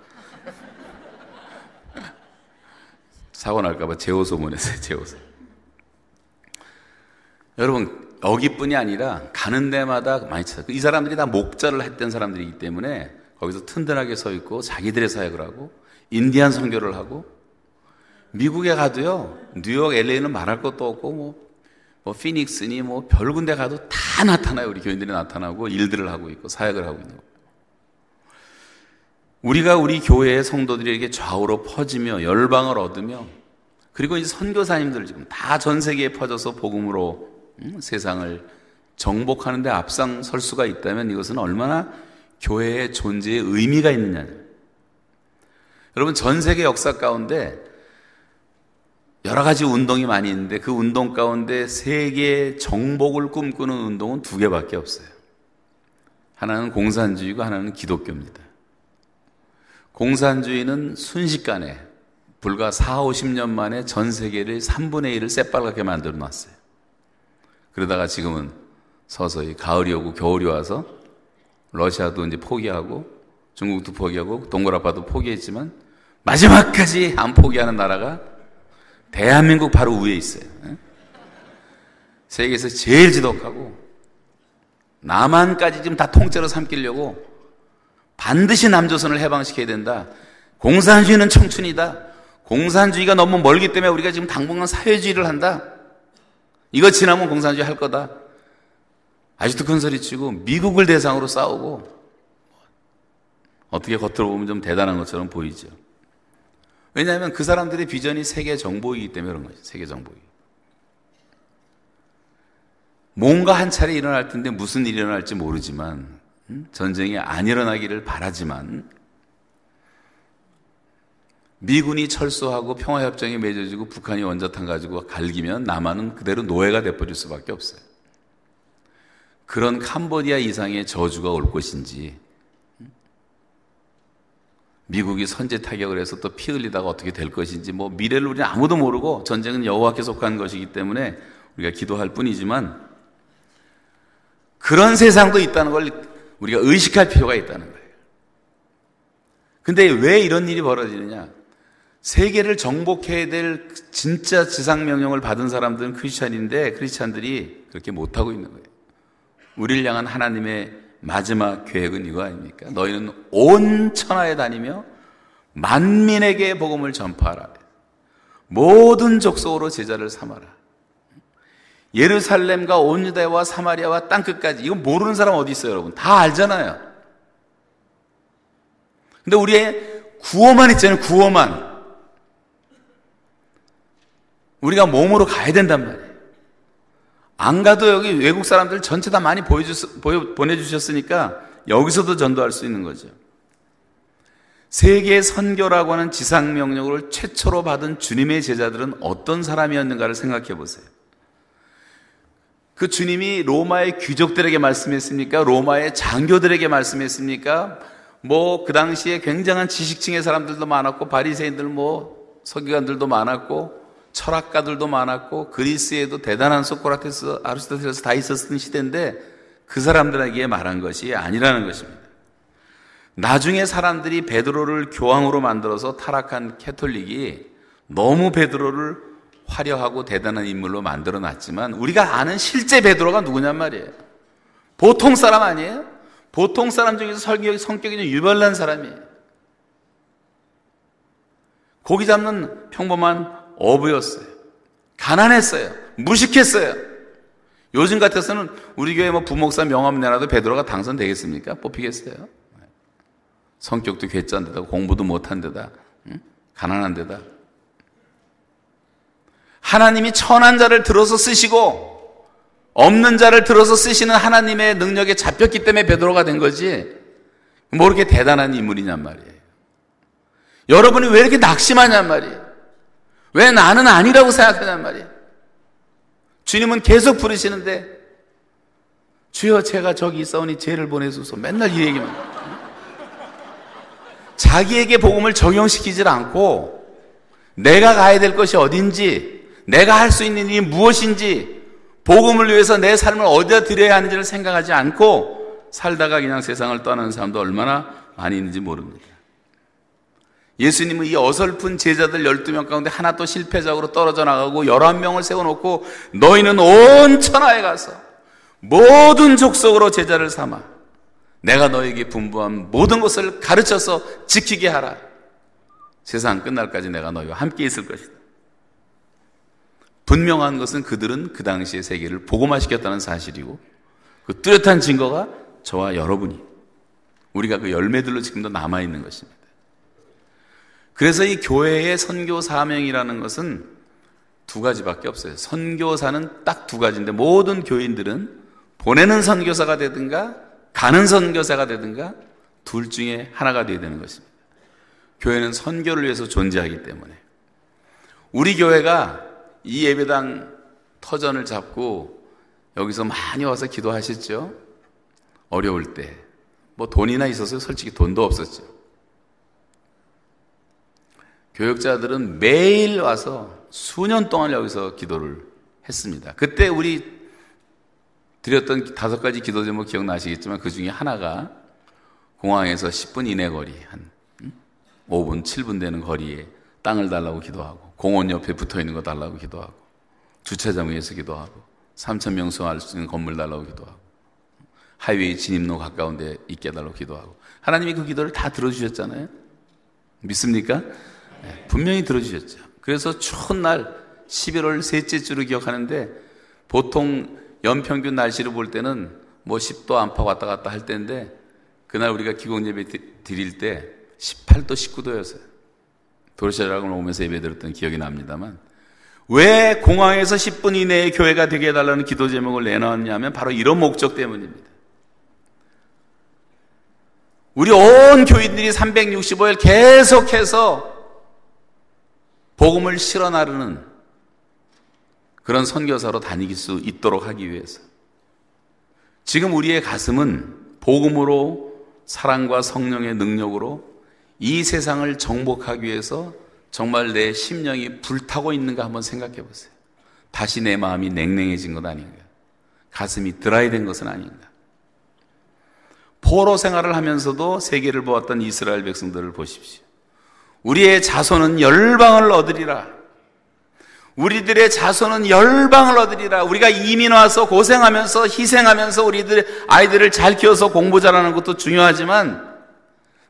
사고 날까봐 재호소 보냈어요. 재호소. 여러분 여기뿐이 아니라 가는 데마다 많이 찾아. 이 사람들이 다 목자를 했던 사람들이기 때문에 거기서 튼튼하게 서 있고 자기들의 사역을 하고 인디안 선교를 하고 미국에 가도요, 뉴욕, LA는 말할 것도 없고, 뭐, 뭐, 피닉스니 뭐, 별 군데 가도 다 나타나요. 우리 교인들이 나타나고, 일들을 하고 있고, 사역을 하고 있는 거. 우리가 우리 교회의 성도들에게 좌우로 퍼지며, 열방을 얻으며, 그리고 이제 선교사님들 지금 다 전 세계에 퍼져서 복음으로 음, 세상을 정복하는데 앞장설 수가 있다면 이것은 얼마나 교회의 존재에 의미가 있느냐. 여러분, 전 세계 역사 가운데 여러 가지 운동이 많이 있는데 그 운동 가운데 세계 정복을 꿈꾸는 운동은 두 개밖에 없어요. 하나는 공산주의고 하나는 기독교입니다. 공산주의는 순식간에 불과 4, 50년 만에 전 세계를 3분의 1을 새빨갛게 만들어 놨어요. 그러다가 지금은 서서히 가을이 오고 겨울이 와서 러시아도 이제 포기하고 중국도 포기하고 동그라파도 포기했지만 마지막까지 안 포기하는 나라가 대한민국 바로 위에 있어요. 세계에서 제일 지독하고 남한까지 지금 다 통째로 삼키려고 반드시 남조선을 해방시켜야 된다. 공산주의는 청춘이다. 공산주의가 너무 멀기 때문에 우리가 지금 당분간 사회주의를 한다. 이거 지나면 공산주의 할 거다. 아직도 큰 소리 치고 미국을 대상으로 싸우고 어떻게 겉으로 보면 좀 대단한 것처럼 보이죠. 왜냐하면 그 사람들의 비전이 세계 정복이기 때문에 그런 거죠. 세계 정복이. 뭔가 한 차례 일어날 텐데 무슨 일이 일어날지 모르지만 음? 전쟁이 안 일어나기를 바라지만 미군이 철수하고 평화협정이 맺어지고 북한이 원자탄 가지고 갈기면 남한은 그대로 노예가 돼버릴 수밖에 없어요. 그런 캄보디아 이상의 저주가 올 것인지 미국이 선제 타격을 해서 또 피 흘리다가 어떻게 될 것인지 뭐 미래를 우리는 아무도 모르고 전쟁은 여호와께 속한 것이기 때문에 우리가 기도할 뿐이지만 그런 세상도 있다는 걸 우리가 의식할 필요가 있다는 거예요. 근데 왜 이런 일이 벌어지느냐? 세계를 정복해야 될 진짜 지상 명령을 받은 사람들은 크리스찬인데 크리스찬들이 그렇게 못하고 있는 거예요. 우리를 향한 하나님의 마지막 계획은 이거 아닙니까? 너희는 온 천하에 다니며 만민에게 복음을 전파하라. 모든 족속으로 제자를 삼아라. 예루살렘과 온 유대와 사마리아와 땅 끝까지 이거 모르는 사람 어디 있어요, 여러분? 다 알잖아요. 근데 우리의 구호만 있잖아요, 구호만. 우리가 몸으로 가야 된단 말이에요. 안 가도 여기 외국 사람들 전체 다 많이 보여주, 보내주셨으니까 여기서도 전도할 수 있는 거죠. 세계 선교라고 하는 지상 명령을 최초로 받은 주님의 제자들은 어떤 사람이었는가를 생각해 보세요. 그 주님이 로마의 귀족들에게 말씀했습니까? 로마의 장교들에게 말씀했습니까? 뭐 그 당시에 굉장한 지식층의 사람들도 많았고 바리새인들 뭐 서기관들도 많았고 철학가들도 많았고 그리스에도 대단한 소크라테스, 아리스토텔레스 다 있었던 시대인데 그 사람들에게 말한 것이 아니라는 것입니다. 나중에 사람들이 베드로를 교황으로 만들어서 타락한 캐톨릭이 너무 베드로를 화려하고 대단한 인물로 만들어 놨지만 우리가 아는 실제 베드로가 누구냔 말이에요. 보통 사람 아니에요? 보통 사람 중에서 성격이, 성격이 좀 유별난 사람이에요. 고기 잡는 평범한 어부였어요. 가난했어요. 무식했어요. 요즘 같아서는 우리 교회 뭐 부목사 명함 내놔도 베드로가 당선되겠습니까? 뽑히겠어요? 성격도 괴짠 데다 공부도 못한 데다 응? 가난한 데다 하나님이 천한 자를 들어서 쓰시고 없는 자를 들어서 쓰시는 하나님의 능력에 잡혔기 때문에 베드로가 된 거지. 뭐 이렇게 대단한 인물이냔 말이에요. 여러분이 왜 이렇게 낙심하냔 말이에요. 왜 나는 아니라고 생각하냔 말이에요. 주님은 계속 부르시는데 주여 제가 저기 있사오니 죄를 보내소서 맨날 이 얘기만 자기에게 복음을 적용시키질 않고 내가 가야 될 것이 어딘지 내가 할 수 있는 일이 무엇인지 복음을 위해서 내 삶을 어디다 드려야 하는지를 생각하지 않고 살다가 그냥 세상을 떠나는 사람도 얼마나 많이 있는지 모릅니다. 예수님은 이 어설픈 제자들 12명 가운데 하나 또 실패적으로 떨어져 나가고 11명을 세워놓고 너희는 온 천하에 가서 모든 족속으로 제자를 삼아 내가 너에게 분부한 모든 것을 가르쳐서 지키게 하라. 세상 끝날까지 내가 너희와 함께 있을 것이다. 분명한 것은 그들은 그 당시의 세계를 복음화시켰다는 사실이고 그 뚜렷한 증거가 저와 여러분이 우리가 그 열매들로 지금도 남아 있는 것입니다. 그래서 이 교회의 선교 사명이라는 것은 두 가지밖에 없어요. 선교사는 딱 두 가지인데 모든 교인들은 보내는 선교사가 되든가 가는 선교사가 되든가 둘 중에 하나가 되어야 되는 것입니다. 교회는 선교를 위해서 존재하기 때문에 우리 교회가 이 예배당 터전을 잡고 여기서 많이 와서 기도하셨죠? 어려울 때. 뭐 돈이나 있었어요? 솔직히 돈도 없었죠. 교육자들은 매일 와서 수년 동안 여기서 기도를 했습니다. 그때 우리 드렸던 다섯 가지 기도 제목 기억나시겠지만 그 중에 하나가 공항에서 10분 이내 거리, 한 5분, 7분 되는 거리에 땅을 달라고 기도하고 공원 옆에 붙어 있는 거 달라고 기도하고 주차장 위에서 기도하고 3천 명 수할 수 있는 건물 달라고 기도하고 하이웨이 진입로 가까운 데 있게 해달라고 기도하고 하나님이 그 기도를 다 들어주셨잖아요. 믿습니까? 네, 분명히 들어주셨죠. 그래서 추운 날 11월 셋째 주를 기억하는데 보통 연평균 날씨를 볼 때는 뭐 10도 안팎 왔다 갔다 할 때인데 그날 우리가 기공 예배 드릴 때 18도 19도였어요. 도르샤락을 오면서 예배 드렸던 기억이 납니다만 왜 공항에서 10분 이내에 교회가 되게 해달라는 기도 제목을 내놨냐면 바로 이런 목적 때문입니다. 우리 온 교인들이 365일 계속해서 복음을 실어 나르는 그런 선교사로 다니길 수 있도록 하기 위해서 지금 우리의 가슴은 복음으로 사랑과 성령의 능력으로 이 세상을 정복하기 위해서 정말 내 심령이 불타고 있는가 한번 생각해 보세요. 다시 내 마음이 냉랭해진 것 아닌가? 가슴이 드라이 된 것은 아닌가? 포로 생활을 하면서도 세계를 보았던 이스라엘 백성들을 보십시오. 우리의 자손은 열방을 얻으리라. 우리들의 자손은 열방을 얻으리라. 우리가 이민 와서 고생하면서 희생하면서 우리들 아이들을 잘 키워서 공부 잘하는 것도 중요하지만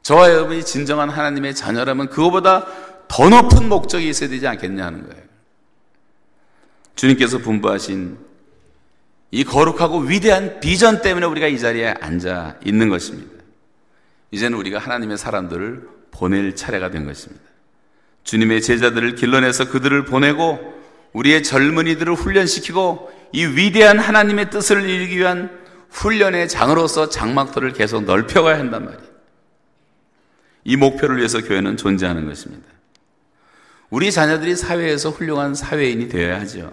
저와 여러분이 진정한 하나님의 자녀라면 그거보다 더 높은 목적이 있어야 되지 않겠냐 하는 거예요. 주님께서 분부하신 이 거룩하고 위대한 비전 때문에 우리가 이 자리에 앉아 있는 것입니다. 이제는 우리가 하나님의 사람들을 보낼 차례가 된 것입니다. 주님의 제자들을 길러내서 그들을 보내고 우리의 젊은이들을 훈련시키고 이 위대한 하나님의 뜻을 이루기 위한 훈련의 장으로서 장막터를 계속 넓혀가야 한단 말이에요. 이 목표를 위해서 교회는 존재하는 것입니다. 우리 자녀들이 사회에서 훌륭한 사회인이 되어야 하죠.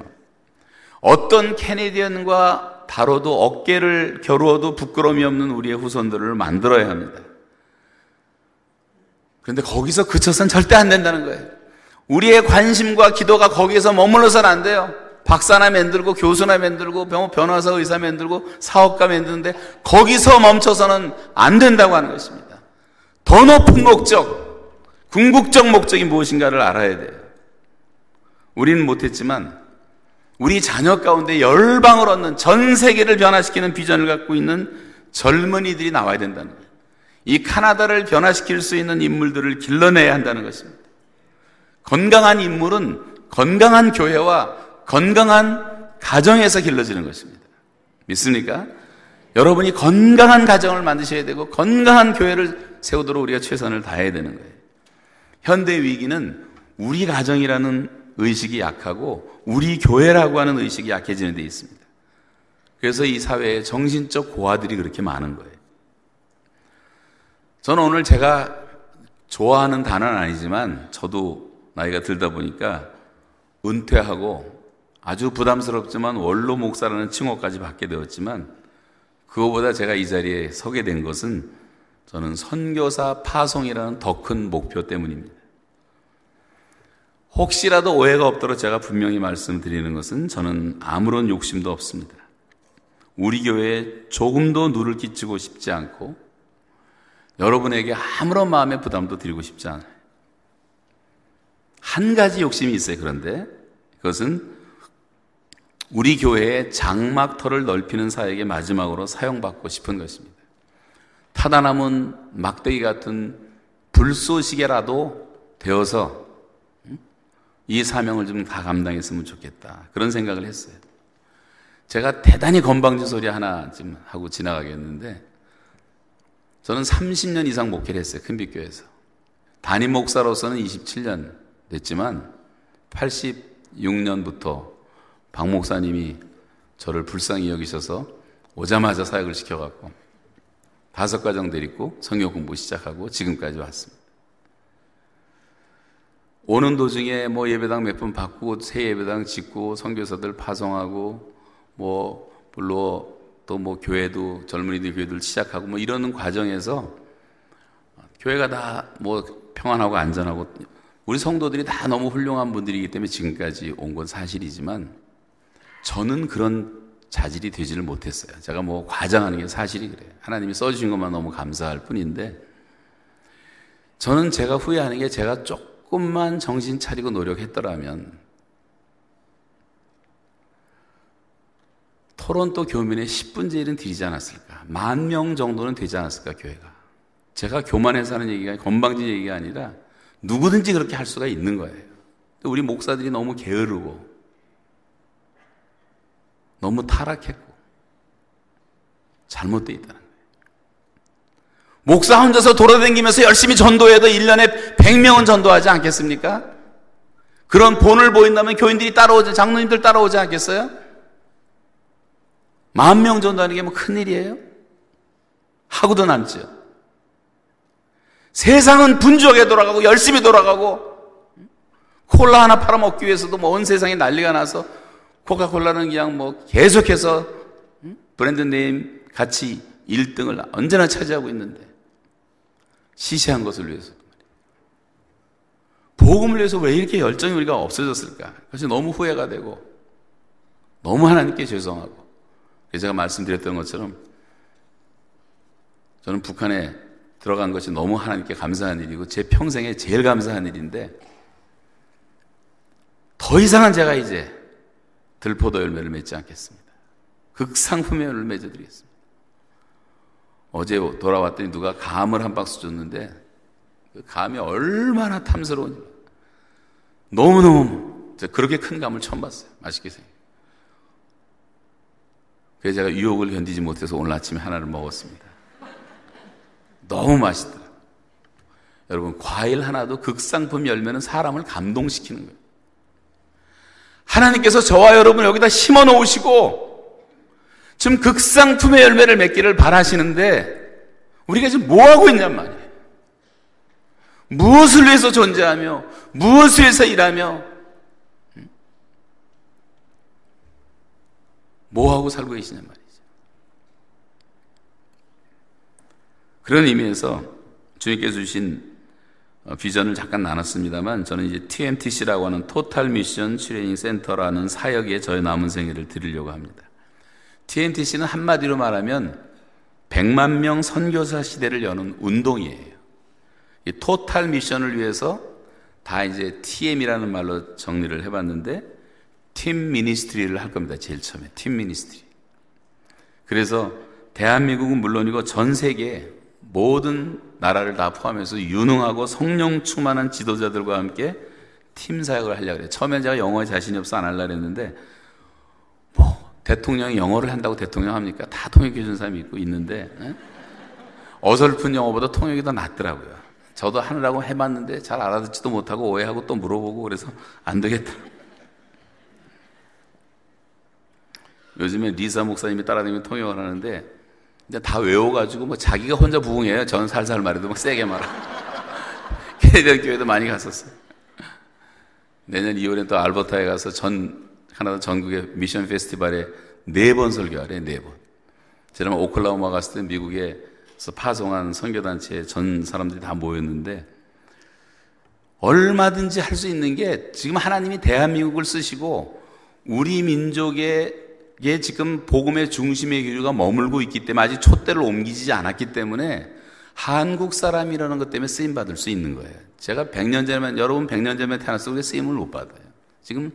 어떤 캐네디언과 다뤄도 어깨를 겨루어도 부끄러움이 없는 우리의 후손들을 만들어야 합니다. 그런데 거기서 그쳐선 절대 안 된다는 거예요. 우리의 관심과 기도가 거기에서 머물러서는 안 돼요. 박사나 만들고 교수나 만들고 변호사 의사 만들고 사업가 만드는데 거기서 멈춰서는 안 된다고 하는 것입니다. 더 높은 목적, 궁극적 목적이 무엇인가를 알아야 돼요. 우리는 못했지만 우리 자녀 가운데 열방을 얻는 전 세계를 변화시키는 비전을 갖고 있는 젊은이들이 나와야 된다는 거예요. 이 카나다를 변화시킬 수 있는 인물들을 길러내야 한다는 것입니다. 건강한 인물은 건강한 교회와 건강한 가정에서 길러지는 것입니다. 믿습니까? 여러분이 건강한 가정을 만드셔야 되고 건강한 교회를 세우도록 우리가 최선을 다해야 되는 거예요. 현대 위기는 우리 가정이라는 의식이 약하고 우리 교회라고 하는 의식이 약해지는 데 있습니다. 그래서 이 사회에 정신적 고아들이 그렇게 많은 거예요. 저는 오늘 제가 좋아하는 단어는 아니지만 저도 나이가 들다 보니까 은퇴하고 아주 부담스럽지만 원로 목사라는 칭호까지 받게 되었지만 그거보다 제가 이 자리에 서게 된 것은 저는 선교사 파송이라는 더 큰 목표 때문입니다. 혹시라도 오해가 없도록 제가 분명히 말씀드리는 것은 저는 아무런 욕심도 없습니다. 우리 교회에 조금도 누를 끼치고 싶지 않고 여러분에게 아무런 마음의 부담도 드리고 싶지 않아요. 한 가지 욕심이 있어요. 그런데 그것은 우리 교회의 장막터를 넓히는 사역에 마지막으로 사용받고 싶은 것입니다. 타다 남은 막대기 같은 불쏘시개라도 되어서 이 사명을 좀 다 감당했으면 좋겠다. 그런 생각을 했어요. 제가 대단히 건방진 소리 하나 좀 하고 지나가겠는데, 저는 30년 이상 목회를 했어요. 큰빛교회에서. 담임 목사로서는 27년 됐지만, 86년부터 박 목사님이 저를 불쌍히 여기셔서 오자마자 사역을 시켜갖고, 다섯 가정 데리고 성경 공부 시작하고 지금까지 왔습니다. 오는 도중에 뭐 예배당 몇 번 바꾸고 새 예배당 짓고 선교사들 파송하고 뭐 물론 또 뭐 교회도 젊은이들 교회들 시작하고 뭐 이러는 과정에서 교회가 다 뭐 평안하고 안전하고 우리 성도들이 다 너무 훌륭한 분들이기 때문에 지금까지 온 건 사실이지만 저는 그런 자질이 되지를 못했어요. 제가 뭐 과장하는 게 사실이 그래요. 하나님이 써주신 것만 너무 감사할 뿐인데 저는 제가 후회하는 게 제가 쪽 조금만 정신 차리고 노력했더라면 토론토 교민의 10분의 1은 드리지 않았을까? 만 명 정도는 되지 않았을까, 교회가? 제가 교만해서 하는 얘기가 건방진 얘기가 아니라 누구든지 그렇게 할 수가 있는 거예요. 우리 목사들이 너무 게으르고 너무 타락했고 잘못되어 있다는 목사 혼자서 돌아다니면서 열심히 전도해도 1년에 100명은 전도하지 않겠습니까? 그런 본을 보인다면 교인들이 따라오지, 장로님들 따라오지 않겠어요? 만 명 전도하는 게 뭐 큰일이에요? 하고도 남죠. 세상은 분주하게 돌아가고 열심히 돌아가고 콜라 하나 팔아먹기 위해서도 뭐 온 세상에 난리가 나서 코카콜라는 그냥 뭐 계속해서 브랜드 네임 같이 1등을 언제나 차지하고 있는데 시시한 것을 위해서. 복음을 위해서 왜 이렇게 열정이 우리가 없어졌을까? 그것이 너무 후회가 되고 너무 하나님께 죄송하고 제가 말씀드렸던 것처럼 저는 북한에 들어간 것이 너무 하나님께 감사한 일이고 제 평생에 제일 감사한 일인데 더 이상은 제가 이제 들포도 열매를 맺지 않겠습니다. 극상품의 열매를 맺어드리겠습니다. 어제 돌아왔더니 누가 감을 한 박스 줬는데 그 감이 얼마나 탐스러운지 너무너무 그렇게 큰 감을 처음 봤어요. 맛있게 생겨. 그래서 제가 유혹을 견디지 못해서 오늘 아침에 하나를 먹었습니다. 너무 맛있더라. 여러분, 과일 하나도 극상품 열매는 사람을 감동시키는 거예요. 하나님께서 저와 여러분 여기다 심어 놓으시고 지금 극상품의 열매를 맺기를 바라시는데 우리가 지금 뭐 하고 있냔 말이에요. 무엇을 위해서 존재하며 무엇을 위해서 일하며 뭐 하고 살고 계시냔 말이에요. 그런 의미에서 주님께서 주신 어, 비전을 잠깐 나눴습니다만 저는 이제 TMTC라고 하는 토탈 미션 트레이닝 센터라는 사역에 저의 남은 생애를 드리려고 합니다. TMTC는 한마디로 말하면 100만 명 선교사 시대를 여는 운동이에요. 이 total mission을 위해서 다 이제 TM이라는 말로 정리를 해봤는데 team ministry를 할 겁니다. 제일 처음에 team ministry. 그래서 대한민국은 물론이고 전 세계 모든 나라를 다 포함해서 유능하고 성령 충만한 지도자들과 함께 팀 사역을 하려고 그래요. 처음엔 제가 영어에 자신이 없어 안 하려고 했는데 뭐 대통령이 영어를 한다고 대통령 합니까? 다 통역해 준 사람이 있고 있는데 에? 어설픈 영어보다 통역이 더 낫더라고요. 저도 하느라고 해봤는데 잘 알아듣지도 못하고 오해하고 또 물어보고 그래서 안 되겠다. 요즘에 리사 목사님이 따라다니면 통역을 하는데 이제 다 외워가지고 뭐 자기가 혼자 부흥해요. 저는 살살 말해도 막 세게 말하 캐리비안 교회도 많이 갔었어요. 내년 2월에 또 알버타에 가서 전, 하나도 전국의 미션 페스티벌에 네 번 설교하래, 네 번. 지난번 오클라호마 갔을 때 미국에서 파송한 선교단체에 전 사람들이 다 모였는데 얼마든지 할 수 있는 게 지금 하나님이 대한민국을 쓰시고 우리 민족의 이게 지금 복음의 중심의 기류가 머물고 있기 때문에 아직 촛대를 옮기지 않았기 때문에 한국 사람이라는 것 때문에 쓰임 받을 수 있는 거예요. 제가 100년 전에만 여러분 100년 전에 태어났어 우리 쓰임을 못 받아요. 지금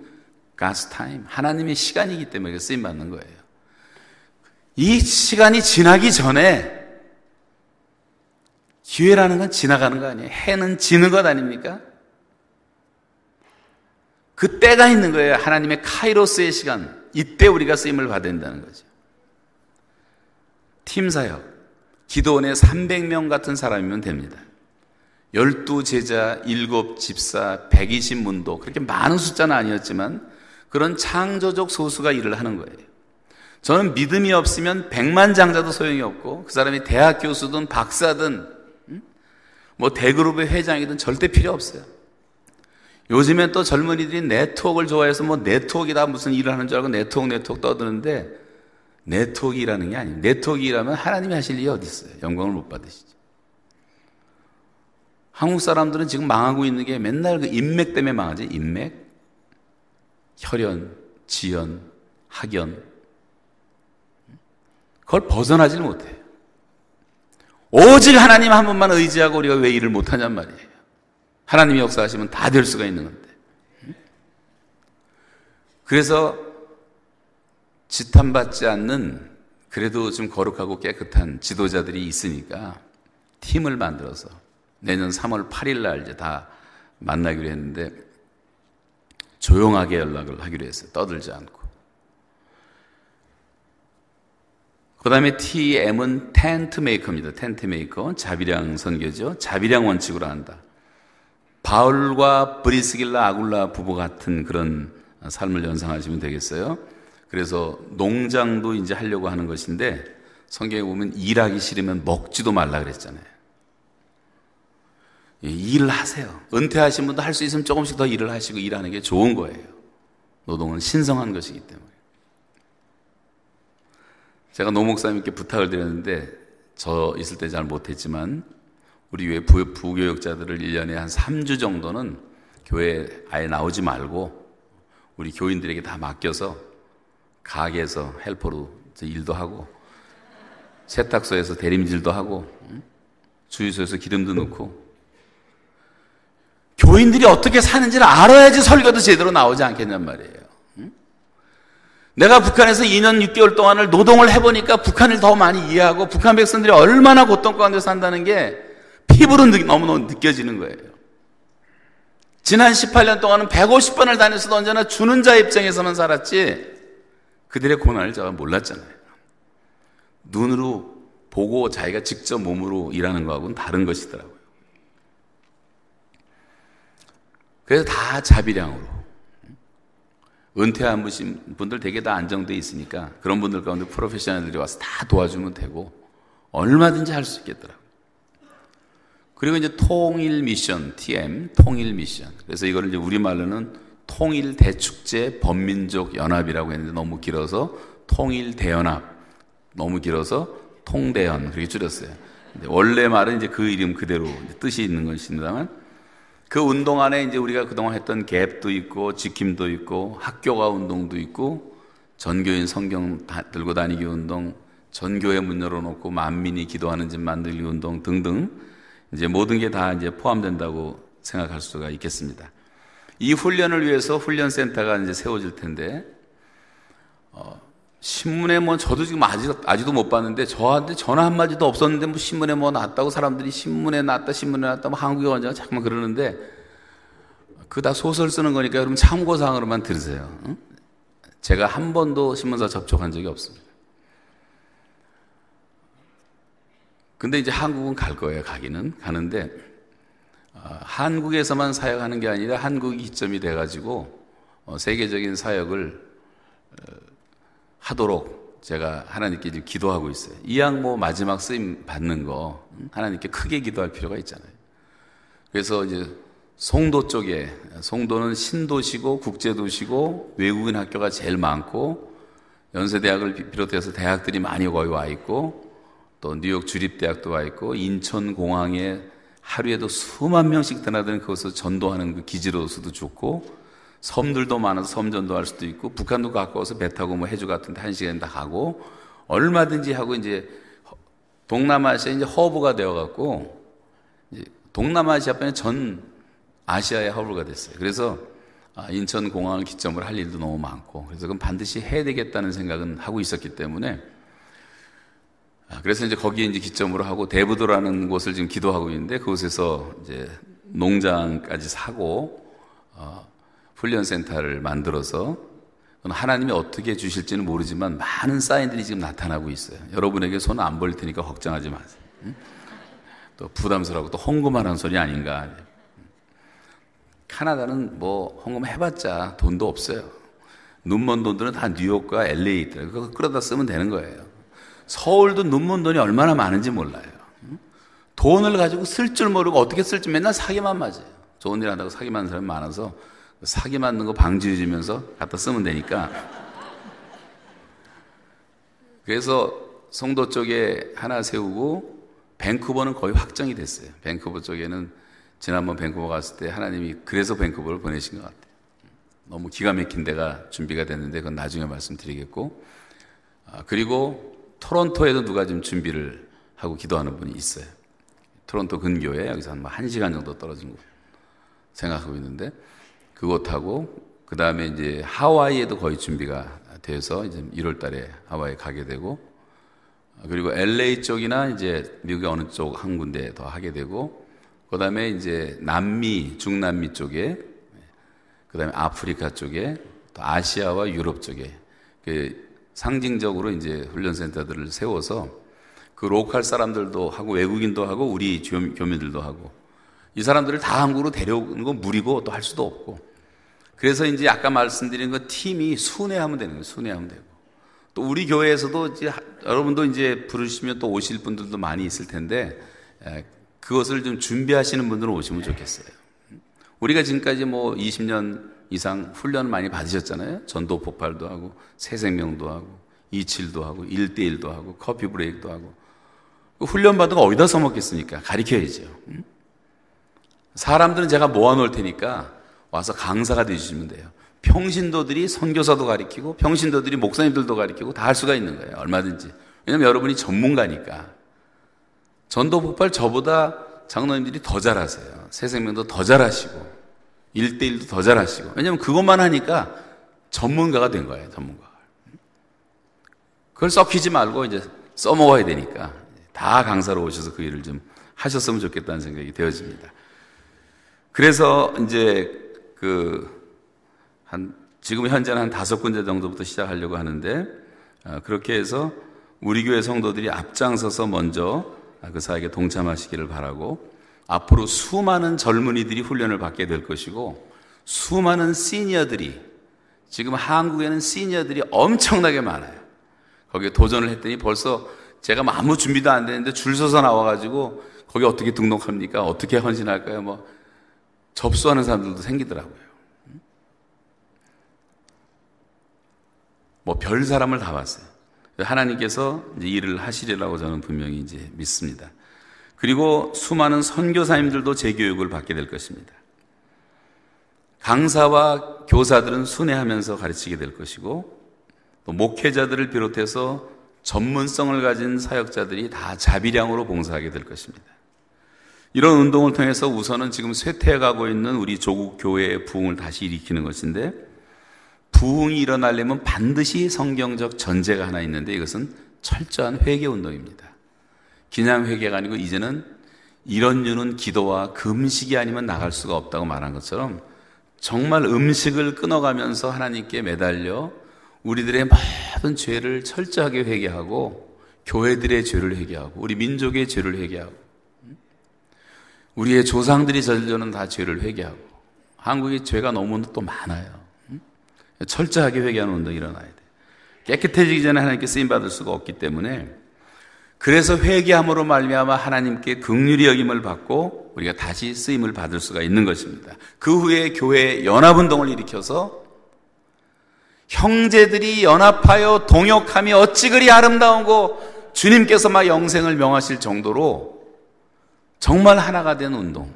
가스 타임 하나님의 시간이기 때문에 쓰임 받는 거예요. 이 시간이 지나기 전에 기회라는 건 지나가는 거 아니에요. 해는 지는 것 아닙니까? 그 때가 있는 거예요. 하나님의 카이로스의 시간. 이때 우리가 쓰임을 받아야 된다는 거죠. 팀 사역. 기도원에 300명 같은 사람이면 됩니다. 12 제자, 7 집사, 120 문도. 그렇게 많은 숫자는 아니었지만 그런 창조적 소수가 일을 하는 거예요. 저는 믿음이 없으면 100만 장자도 소용이 없고 그 사람이 대학 교수든 박사든 뭐 대그룹의 회장이든 절대 필요 없어요. 요즘엔 또 젊은이들이 네트워크를 좋아해서 뭐 네트워크다 무슨 일을 하는 줄 알고 네트워크 네트워크 떠드는데 네트워크라는 게 아니에요. 네트워크라면 하나님이 하실 일이 어디 있어요? 영광을 못 받으시죠. 한국 사람들은 지금 망하고 있는 게 맨날 그 인맥 때문에 망하지. 인맥, 혈연, 지연, 학연. 그걸 벗어나질 못해요. 오직 하나님 한 분만 의지하고 우리가 왜 일을 못하냔 말이에요. 하나님이 역사하시면 다 될 수가 있는 건데. 그래서 지탄받지 않는 그래도 좀 거룩하고 깨끗한 지도자들이 있으니까 팀을 만들어서 내년 3월 8일 날 이제 다 만나기로 했는데 조용하게 연락을 하기로 했어요. 떠들지 않고. 그 다음에 TM은 tent maker입니다. tent maker. 자비량 선교죠. 자비량 원칙으로 한다. 바울과 브리스길라 아굴라 부부 같은 그런 삶을 연상하시면 되겠어요. 그래서 농장도 이제 하려고 하는 것인데 성경에 보면 일하기 싫으면 먹지도 말라 그랬잖아요. 예, 일을 하세요. 은퇴하신 분도 할 수 있으면 조금씩 더 일을 하시고 일하는 게 좋은 거예요. 노동은 신성한 것이기 때문에. 제가 노 목사님께 부탁을 드렸는데 저 있을 때 잘 못했지만 우리 교회 부교육자들을 1년에 한 3주 정도는 교회 아예 나오지 말고 우리 교인들에게 다 맡겨서 가게에서 헬퍼로 일도 하고 세탁소에서 대림질도 하고 주유소에서 기름도 넣고. 교인들이 어떻게 사는지를 알아야지 설교도 제대로 나오지 않겠냔 말이에요. 내가 북한에서 2년 6개월 동안을 노동을 해보니까 북한을 더 많이 이해하고 북한 백성들이 얼마나 고통 가운데 산다는 게 피부로 너무너무 느껴지는 거예요. 지난 18년 동안은 150번을 다녔어도 언제나 주는 자 입장에서만 살았지 그들의 고난을 제가 몰랐잖아요. 눈으로 보고 자기가 직접 몸으로 일하는 거하고는 다른 것이더라고요. 그래서 다 자비량으로 은퇴한 분들 되게 다 안정돼 있으니까 그런 분들 가운데 프로페셔널들이 와서 다 도와주면 되고 얼마든지 할 수 있겠더라고요. 그리고 이제 통일 미션, TM, 통일 미션. 그래서 이거를 이제 우리말로는 통일 대축제 범민족 연합이라고 했는데 너무 길어서 통일 대연합. 너무 길어서 통대연. 그렇게 줄였어요. 원래 말은 이제 그 이름 그대로 뜻이 있는 것입니다만 그 운동 안에 이제 우리가 그동안 했던 갭도 있고 지킴도 있고 학교가 운동도 있고 전교인 성경 들고 다니기 운동, 전교회 문 열어놓고 만민이 기도하는 집 만들기 운동 등등 이제 모든 게 다 이제 포함된다고 생각할 수가 있겠습니다. 이 훈련을 위해서 훈련센터가 이제 세워질 텐데 어, 신문에 뭐 저도 지금 아직 아직도 못 봤는데 저한테 전화 한 마디도 없었는데 뭐 신문에 뭐 났다고 사람들이 신문에 났다 신문에 났다 뭐 한국에 언제가 자꾸만 그러는데 그 다 소설 쓰는 거니까 여러분 참고사항으로만 들으세요. 응? 제가 한 번도 신문사 접촉한 적이 없습니다. 근데 이제 한국은 갈 거예요, 가기는. 가는데, 어, 한국에서만 사역하는 게 아니라 한국이 기점이 돼가지고, 어, 세계적인 사역을 어, 하도록 제가 하나님께 지금 기도하고 있어요. 이양 뭐 마지막 쓰임 받는 거, 하나님께 크게 기도할 필요가 있잖아요. 그래서 이제 송도 쪽에, 송도는 신도시고 국제도시고 외국인 학교가 제일 많고, 연세대학을 비롯해서 대학들이 많이 거기 와 있고, 또 뉴욕 주립대학도 와 있고 인천 공항에 하루에도 수만 명씩 드나드는 그것을 전도하는 그 기지로서도 좋고 섬들도 많아서 섬 전도 할 수도 있고 북한도 가까워서 배 타고 뭐 해주 같은데 한 시간 다 가고 얼마든지 하고 이제 동남아시아 이제 허브가 되어 갖고 동남아시아뿐이 전 아시아의 허브가 됐어요. 그래서 아, 인천 공항을 기점으로 할 일도 너무 많고 그래서 그건 반드시 해야 되겠다는 생각은 하고 있었기 때문에 아, 그래서 이제 거기에 이제 기점으로 하고 대부도라는 곳을 지금 기도하고 있는데 그곳에서 이제 농장까지 사고 어, 훈련센터를 만들어서 하나님이 어떻게 주실지는 모르지만 많은 사인들이 지금 나타나고 있어요. 여러분에게 손 안 벌릴 테니까 걱정하지 마세요. 응? 또 부담스러워 또 홍보만 소리 아닌가. 카나다는 뭐 홍보 해봤자 돈도 없어요. 눈먼 돈들은 다 뉴욕과 LA 있더라고요. 그거 끌어다 쓰면 되는 거예요. 서울도 눈먼 돈이 얼마나 많은지 몰라요. 돈을 가지고 쓸 줄 모르고 어떻게 쓸지 맨날 사기만 맞아요. 좋은 일 한다고 사기 맞는 사람이 많아서 사기 맞는 거 방지해 주면서 갖다 쓰면 되니까. 그래서 송도 쪽에 하나 세우고 밴쿠버는 거의 확정이 됐어요. 밴쿠버 쪽에는 지난번 밴쿠버 갔을 때 하나님이 그래서 밴쿠버를 보내신 것 같아요. 너무 기가 막힌 데가 준비가 됐는데 그건 나중에 말씀드리겠고. 아, 그리고 토론토에도 누가 지금 준비를 하고 기도하는 분이 있어요. 토론토 근교에 여기서 한 1시간 뭐 정도 떨어진 곳 생각하고 있는데 그곳하고 그 다음에 이제 하와이에도 거의 준비가 돼서 이제 1월 달에 하와이 가게 되고 그리고 LA 쪽이나 이제 미국의 어느 쪽 한 군데 더 하게 되고 그 다음에 이제 남미, 중남미 쪽에 그 다음에 아프리카 쪽에 또 아시아와 유럽 쪽에 그 상징적으로 이제 훈련센터들을 세워서 그 로컬 사람들도 하고 외국인도 하고 우리 교민들도 하고 이 사람들을 다 한국으로 데려오는 건 무리고 또 할 수도 없고 그래서 이제 아까 말씀드린 그 팀이 순회하면 되는 거예요. 순회하면 되고 또 우리 교회에서도 이제 여러분도 이제 부르시면 또 오실 분들도 많이 있을 텐데 그것을 좀 준비하시는 분들은 오시면 좋겠어요. 우리가 지금까지 뭐 20년 이상 훈련 많이 받으셨잖아요. 전도 폭발도 하고 새 생명도 하고 이칠도 하고 일대일도 하고 커피 브레이크도 하고 그 훈련 받은 거 어디다 써먹겠습니까? 가리켜야죠. 사람들은 제가 모아놓을 테니까 와서 강사가 되주시면 돼요. 평신도들이 선교사도 가리키고 평신도들이 목사님들도 가리키고 다 할 수가 있는 거예요. 얼마든지. 왜냐면 여러분이 전문가니까. 전도 폭발 저보다 장로님들이 더 잘하세요. 새 생명도 더 잘하시고 1대1도 더 잘하시고. 왜냐면 그것만 하니까 전문가가 된 거예요. 전문가. 그걸 썩히지 말고 이제 써먹어야 되니까 다 강사로 오셔서 그 일을 좀 하셨으면 좋겠다는 생각이 되어집니다. 그래서 이제 그 한 지금 현재는 한 다섯 군데 정도부터 시작하려고 하는데 어, 그렇게 해서 우리 교회 성도들이 앞장서서 먼저 그 사역에 동참하시기를 바라고 앞으로 수많은 젊은이들이 훈련을 받게 될 것이고 수많은 시니어들이 지금 한국에는 시니어들이 엄청나게 많아요. 거기에 도전을 했더니 벌써 제가 뭐 아무 준비도 안 되는데 줄 서서 나와가지고 거기 어떻게 등록합니까? 어떻게 헌신할까요? 뭐 접수하는 사람들도 생기더라고요. 뭐 별 사람을 다 봤어요. 하나님께서 일을 하시리라고 저는 분명히 이제 믿습니다. 그리고 수많은 선교사님들도 재교육을 받게 될 것입니다. 강사와 교사들은 순회하면서 가르치게 될 것이고 또 목회자들을 비롯해서 전문성을 가진 사역자들이 다 자비량으로 봉사하게 될 것입니다. 이런 운동을 통해서 우선은 지금 쇠퇴해가고 있는 우리 조국 교회의 부흥을 다시 일으키는 것인데 부흥이 일어나려면 반드시 성경적 전제가 하나 있는데 이것은 철저한 회개 운동입니다. 그냥 회개가 아니고 이제는 이런 유는 기도와 금식이 아니면 나갈 수가 없다고 말한 것처럼 정말 음식을 끊어가면서 하나님께 매달려 우리들의 모든 죄를 철저하게 회개하고 교회들의 죄를 회개하고 우리 민족의 죄를 회개하고 우리의 조상들이 저질러는 다 죄를 회개하고 한국의 죄가 너무 또 많아요. 철저하게 회개하는 운동이 일어나야 돼. 깨끗해지기 전에 하나님께 쓰임 받을 수가 없기 때문에 그래서 회개함으로 말미암아 하나님께 극률이 여김을 받고 우리가 다시 쓰임을 받을 수가 있는 것입니다. 그 후에 교회 연합 운동을 일으켜서 형제들이 연합하여 동역함이 어찌 그리 아름다운고 주님께서 막 영생을 명하실 정도로 정말 하나가 된 운동.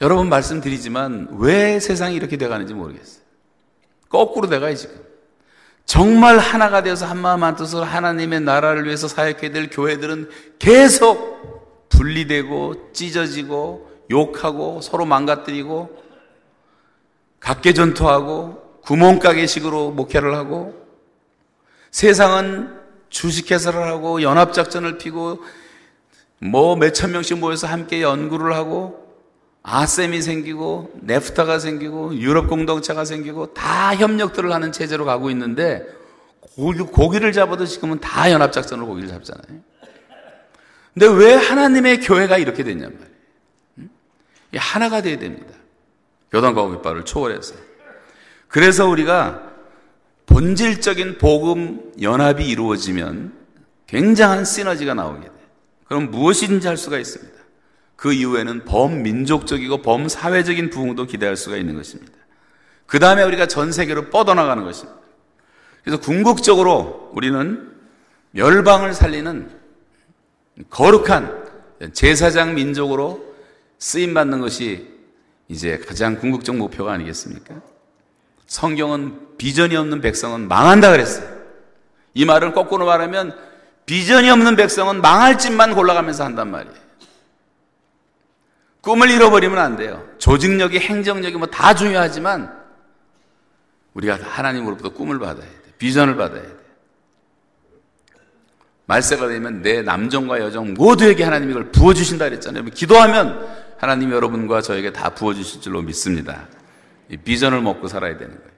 여러분 말씀드리지만 왜 세상이 이렇게 돼가는지 모르겠어요. 거꾸로 돼가요, 지금. 정말 하나가 되어서 한마음 한뜻으로 하나님의 나라를 위해서 사역해야 될 교회들은 계속 분리되고 찢어지고 욕하고 서로 망가뜨리고 각계 전투하고 구멍가게식으로 목회를 하고 세상은 주식회사를 하고 연합작전을 피고 뭐 몇천 명씩 모여서 함께 연구를 하고 아셈이 생기고 네프타가 생기고 유럽 공동체가 생기고 다 협력들을 하는 체제로 가고 있는데 고기, 를 잡아도 지금은 다 연합작전으로 고기를 잡잖아요. 근데 왜 하나님의 교회가 이렇게 됐냔 말이에요. 음? 하나가 돼야 됩니다. 교단과 고깃발을 초월해서. 그래서 우리가 본질적인 복음 연합이 이루어지면 굉장한 시너지가 나오게 돼요. 그럼 무엇이든지 할 수가 있습니다. 그 이후에는 범민족적이고 범사회적인 부흥도 기대할 수가 있는 것입니다. 그 다음에 우리가 전 세계로 뻗어나가는 것입니다. 그래서 궁극적으로 우리는 멸방을 살리는 거룩한 제사장 민족으로 쓰임받는 것이 이제 가장 궁극적 목표가 아니겠습니까? 성경은 비전이 없는 백성은 망한다 그랬어요. 이 말을 거꾸로 말하면 비전이 없는 백성은 망할 짓만 골라가면서 한단 말이에요. 꿈을 잃어버리면 안 돼요. 조직력이, 행정력이 뭐 다 중요하지만 우리가 하나님으로부터 꿈을 받아야 돼. 비전을 받아야 돼. 말세가 되면 내 남정과 여정 모두에게 하나님이 이걸 부어주신다 그랬잖아요. 기도하면 하나님 여러분과 저에게 다 부어주실 줄로 믿습니다. 이 비전을 먹고 살아야 되는 거예요.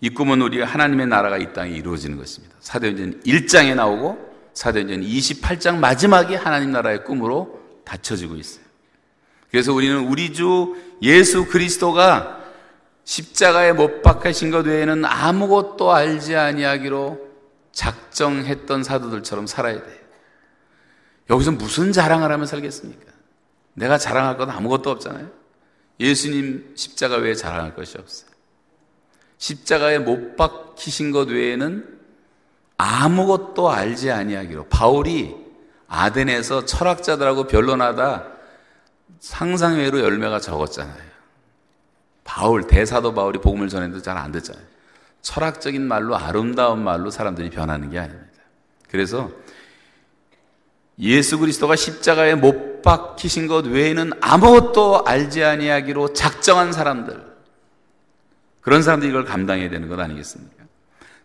이 꿈은 우리가 하나님의 나라가 이 땅에 이루어지는 것입니다. 사도행전 1장에 나오고 사도행전 28장 마지막에 하나님 나라의 꿈으로 닫혀지고 있어요. 그래서 우리는 우리 주 예수 그리스도가 십자가에 못 박히신 것 외에는 아무것도 알지 아니하기로 작정했던 사도들처럼 살아야 돼요. 여기서 무슨 자랑을 하며 살겠습니까? 내가 자랑할 건 아무것도 없잖아요. 예수님 십자가 외에 자랑할 것이 없어요. 십자가에 못 박히신 것 외에는 아무것도 알지 아니하기로 바울이 아덴에서 철학자들하고 변론하다 상상외로 열매가 적었잖아요. 바울, 대사도 바울이 복음을 전해도 잘 안 듣잖아요. 철학적인 말로 아름다운 말로 사람들이 변하는 게 아닙니다. 그래서 예수 그리스도가 십자가에 못 박히신 것 외에는 아무것도 알지 아니하기로 작정한 사람들 그런 사람들이 이걸 감당해야 되는 것 아니겠습니까?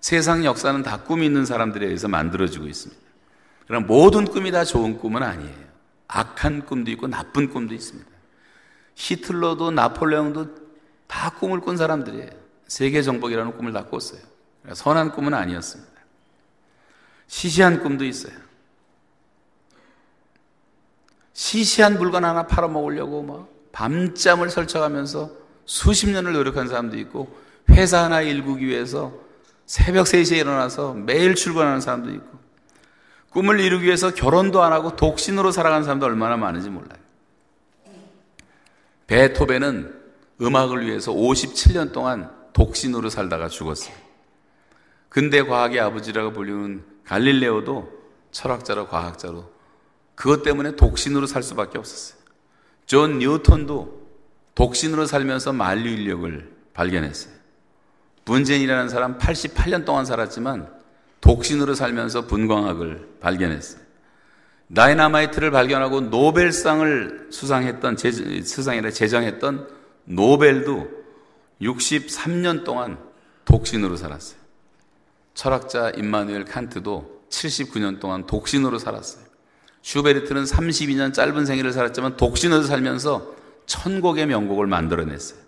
세상 역사는 다 꿈이 있는 사람들에 의해서 만들어지고 있습니다. 그럼 모든 꿈이 다 좋은 꿈은 아니에요. 악한 꿈도 있고 나쁜 꿈도 있습니다. 히틀러도 나폴레옹도 다 꿈을 꾼 사람들이에요. 세계 정복이라는 꿈을 다 꿨어요. 선한 꿈은 아니었습니다. 시시한 꿈도 있어요. 시시한 물건 하나 팔아먹으려고 막 밤잠을 설쳐가면서 수십 년을 노력한 사람도 있고 회사 하나 일구기 위해서 새벽 3시에 일어나서 매일 출근하는 사람도 있고 꿈을 이루기 위해서 결혼도 안 하고 독신으로 살아가는 사람도 얼마나 많은지 몰라요. 베토벤은 음악을 위해서 57년 동안 독신으로 살다가 죽었어요. 근대 과학의 아버지라고 불리는 갈릴레오도 철학자로 과학자로 그것 때문에 독신으로 살 수밖에 없었어요. 존 뉴턴도 독신으로 살면서 만유인력을 발견했어요. 분젠이라는 사람 88년 동안 살았지만 독신으로 살면서 분광학을 발견했어요. 다이나마이트를 발견하고 노벨상을 수상했던 수상이라 제정했던 노벨도 63년 동안 독신으로 살았어요. 철학자 임마누엘 칸트도 79년 동안 독신으로 살았어요. 슈베르트는 32년 짧은 생애를 살았지만 독신으로 살면서 천곡의 명곡을 만들어냈어요.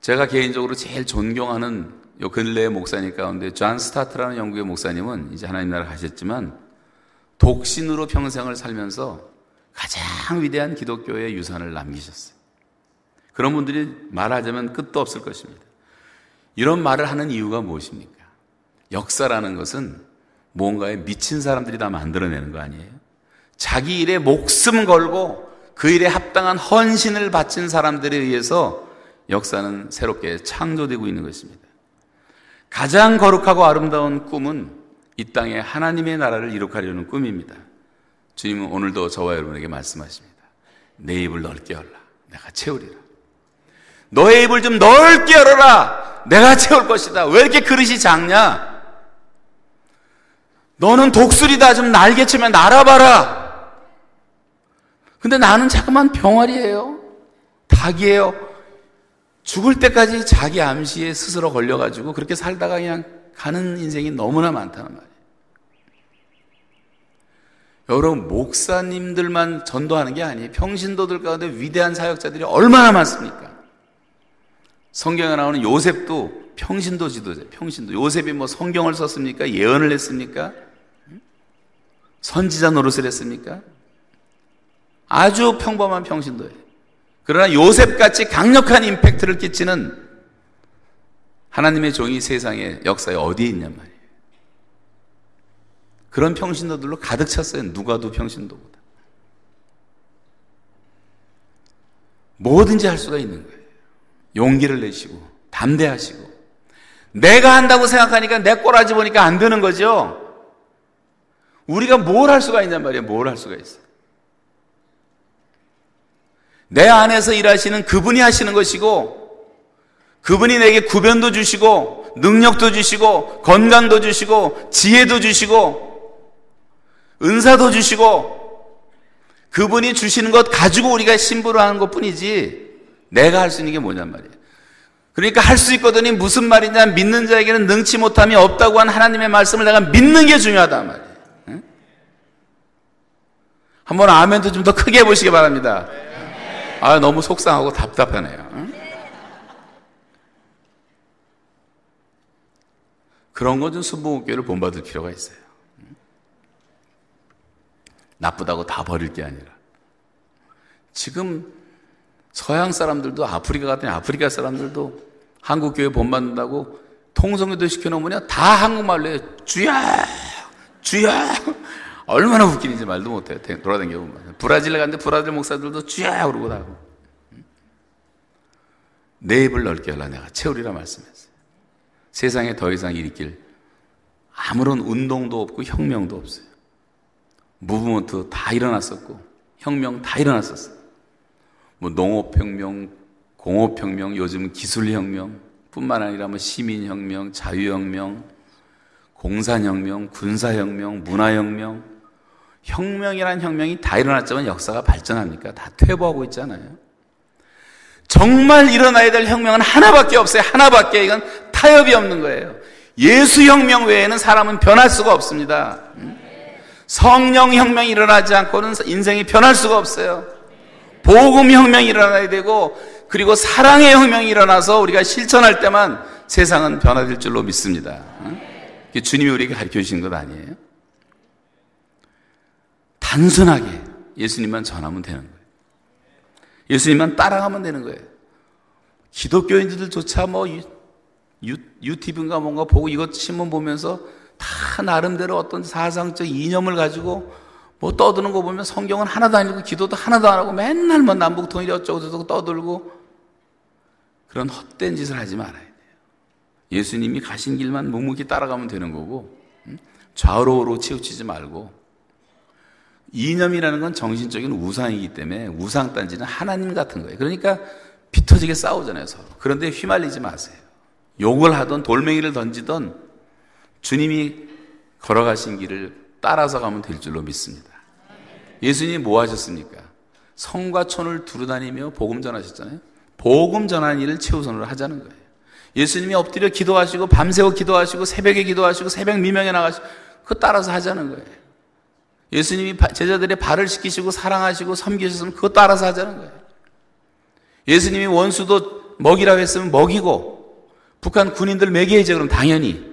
제가 개인적으로 제일 존경하는 요 근래의 목사님 가운데 존 스토트라는 영국의 목사님은 이제 하나님 나라 가셨지만 독신으로 평생을 살면서 가장 위대한 기독교의 유산을 남기셨어요. 그런 분들이 말하자면 끝도 없을 것입니다. 이런 말을 하는 이유가 무엇입니까? 역사라는 것은 뭔가에 미친 사람들이 다 만들어내는 거 아니에요? 자기 일에 목숨 걸고 그 일에 합당한 헌신을 바친 사람들에 의해서 역사는 새롭게 창조되고 있는 것입니다. 가장 거룩하고 아름다운 꿈은 이 땅에 하나님의 나라를 이룩하려는 꿈입니다. 주님은 오늘도 저와 여러분에게 말씀하십니다. 내 입을 넓게 열라. 내가 채우리라. 너의 입을 좀 넓게 열어라. 내가 채울 것이다. 왜 이렇게 그릇이 작냐? 너는 독수리다. 좀 날개치면 날아봐라. 근데 나는 자꾸만 병아리예요. 닭이에요. 죽을 때까지 자기 암시에 스스로 걸려가지고 그렇게 살다가 그냥 가는 인생이 너무나 많다는 말이에요. 여러분, 목사님들만 전도하는 게 아니에요. 평신도들 가운데 위대한 사역자들이 얼마나 많습니까? 성경에 나오는 요셉도 평신도 지도자, 평신도. 요셉이 뭐 성경을 썼습니까? 예언을 했습니까? 선지자 노릇을 했습니까? 아주 평범한 평신도예요. 그러나 요셉같이 강력한 임팩트를 끼치는 하나님의 종이 세상의 역사에 어디에 있냔 말이에요. 그런 평신도들로 가득 찼어요. 누가도 평신도보다. 뭐든지 할 수가 있는 거예요. 용기를 내시고, 담대하시고. 내가 한다고 생각하니까 내 꼬라지 보니까 안 되는 거죠. 우리가 뭘 할 수가 있냔 말이에요. 뭘 할 수가 있어요. 내 안에서 일하시는 그분이 하시는 것이고, 그분이 내게 구변도 주시고, 능력도 주시고, 건강도 주시고, 지혜도 주시고, 은사도 주시고, 그분이 주시는 것 가지고 우리가 신부를 하는 것 뿐이지, 내가 할 수 있는 게 뭐냔 말이에요. 그러니까 할 수 있거든요. 무슨 말이냐. 믿는 자에게는 능치 못함이 없다고 한 하나님의 말씀을 내가 믿는 게 중요하단 말이에요. 응? 한번 아멘도 좀 더 크게 해보시기 바랍니다. 아, 너무 속상하고 답답하네요. 응? 그런 건좀 순복음교회를 본받을 필요가 있어요. 나쁘다고 다 버릴 게 아니라. 지금 서양 사람들도 아프리카 같은 아프리카 사람들도 한국 교회 본받는다고 통성교도 시켜놓으면 다 한국말로 해요. 주야! 주야! 얼마나 웃기는지 말도 못해요. 돌아다니고 보면. 브라질에 갔는데 브라질 목사들도 주야! 그러고 나고. 내 입을 넓게 열라 내가 채우리라 말씀했어요. 세상에 더 이상 일으킬 아무런 운동도 없고 혁명도 없어요. 무브먼트 다 일어났었고 혁명 다 일어났었어요. 뭐 농업혁명, 공업혁명, 요즘 기술혁명, 뿐만 아니라 뭐 시민혁명, 자유혁명, 공산혁명, 군사혁명, 문화혁명, 혁명이란 혁명이 다 일어났지만 역사가 발전합니까? 다 퇴보하고 있잖아요. 정말 일어나야 될 혁명은 하나밖에 없어요. 하나밖에. 이건 타협이 없는 거예요. 예수 혁명 외에는 사람은 변할 수가 없습니다. 성령 혁명이 일어나지 않고는 인생이 변할 수가 없어요. 복음 혁명이 일어나야 되고 그리고 사랑의 혁명이 일어나서 우리가 실천할 때만 세상은 변화될 줄로 믿습니다. 주님이 우리에게 가르쳐 주신 것 아니에요? 단순하게 예수님만 전하면 되는 거예요. 예수님만 따라가면 되는 거예요. 기독교인들조차 뭐 유, 유튜브인가 뭔가 보고 이것 신문 보면서 다 나름대로 어떤 사상적 이념을 가지고 뭐 떠드는 거 보면 성경은 하나도 아니고 기도도 하나도 안 하고 맨날 뭐 남북 통일 어쩌고 저쩌고 떠들고 그런 헛된 짓을 하지 말아야 돼요. 예수님이 가신 길만 묵묵히 따라가면 되는 거고 좌우로 치우치지 말고 이념이라는 건 정신적인 우상이기 때문에 우상 단지는 하나님 같은 거예요. 그러니까 비터지게 싸우잖아요, 서로. 그런데 휘말리지 마세요. 욕을 하던 돌멩이를 던지던 주님이 걸어가신 길을 따라서 가면 될 줄로 믿습니다. 예수님이 뭐 하셨습니까? 성과 촌을 두루다니며 복음 전하셨잖아요. 복음 전하는 일을 최우선으로 하자는 거예요. 예수님이 엎드려 기도하시고 밤새워 기도하시고 새벽에 기도하시고 새벽 미명에 나가시고 그거 따라서 하자는 거예요. 예수님이 제자들의 발을 씻기시고 사랑하시고 섬기셨으면 그거 따라서 하자는 거예요. 예수님이 원수도 먹이라고 했으면 먹이고 북한 군인들 먹여야죠 그럼 당연히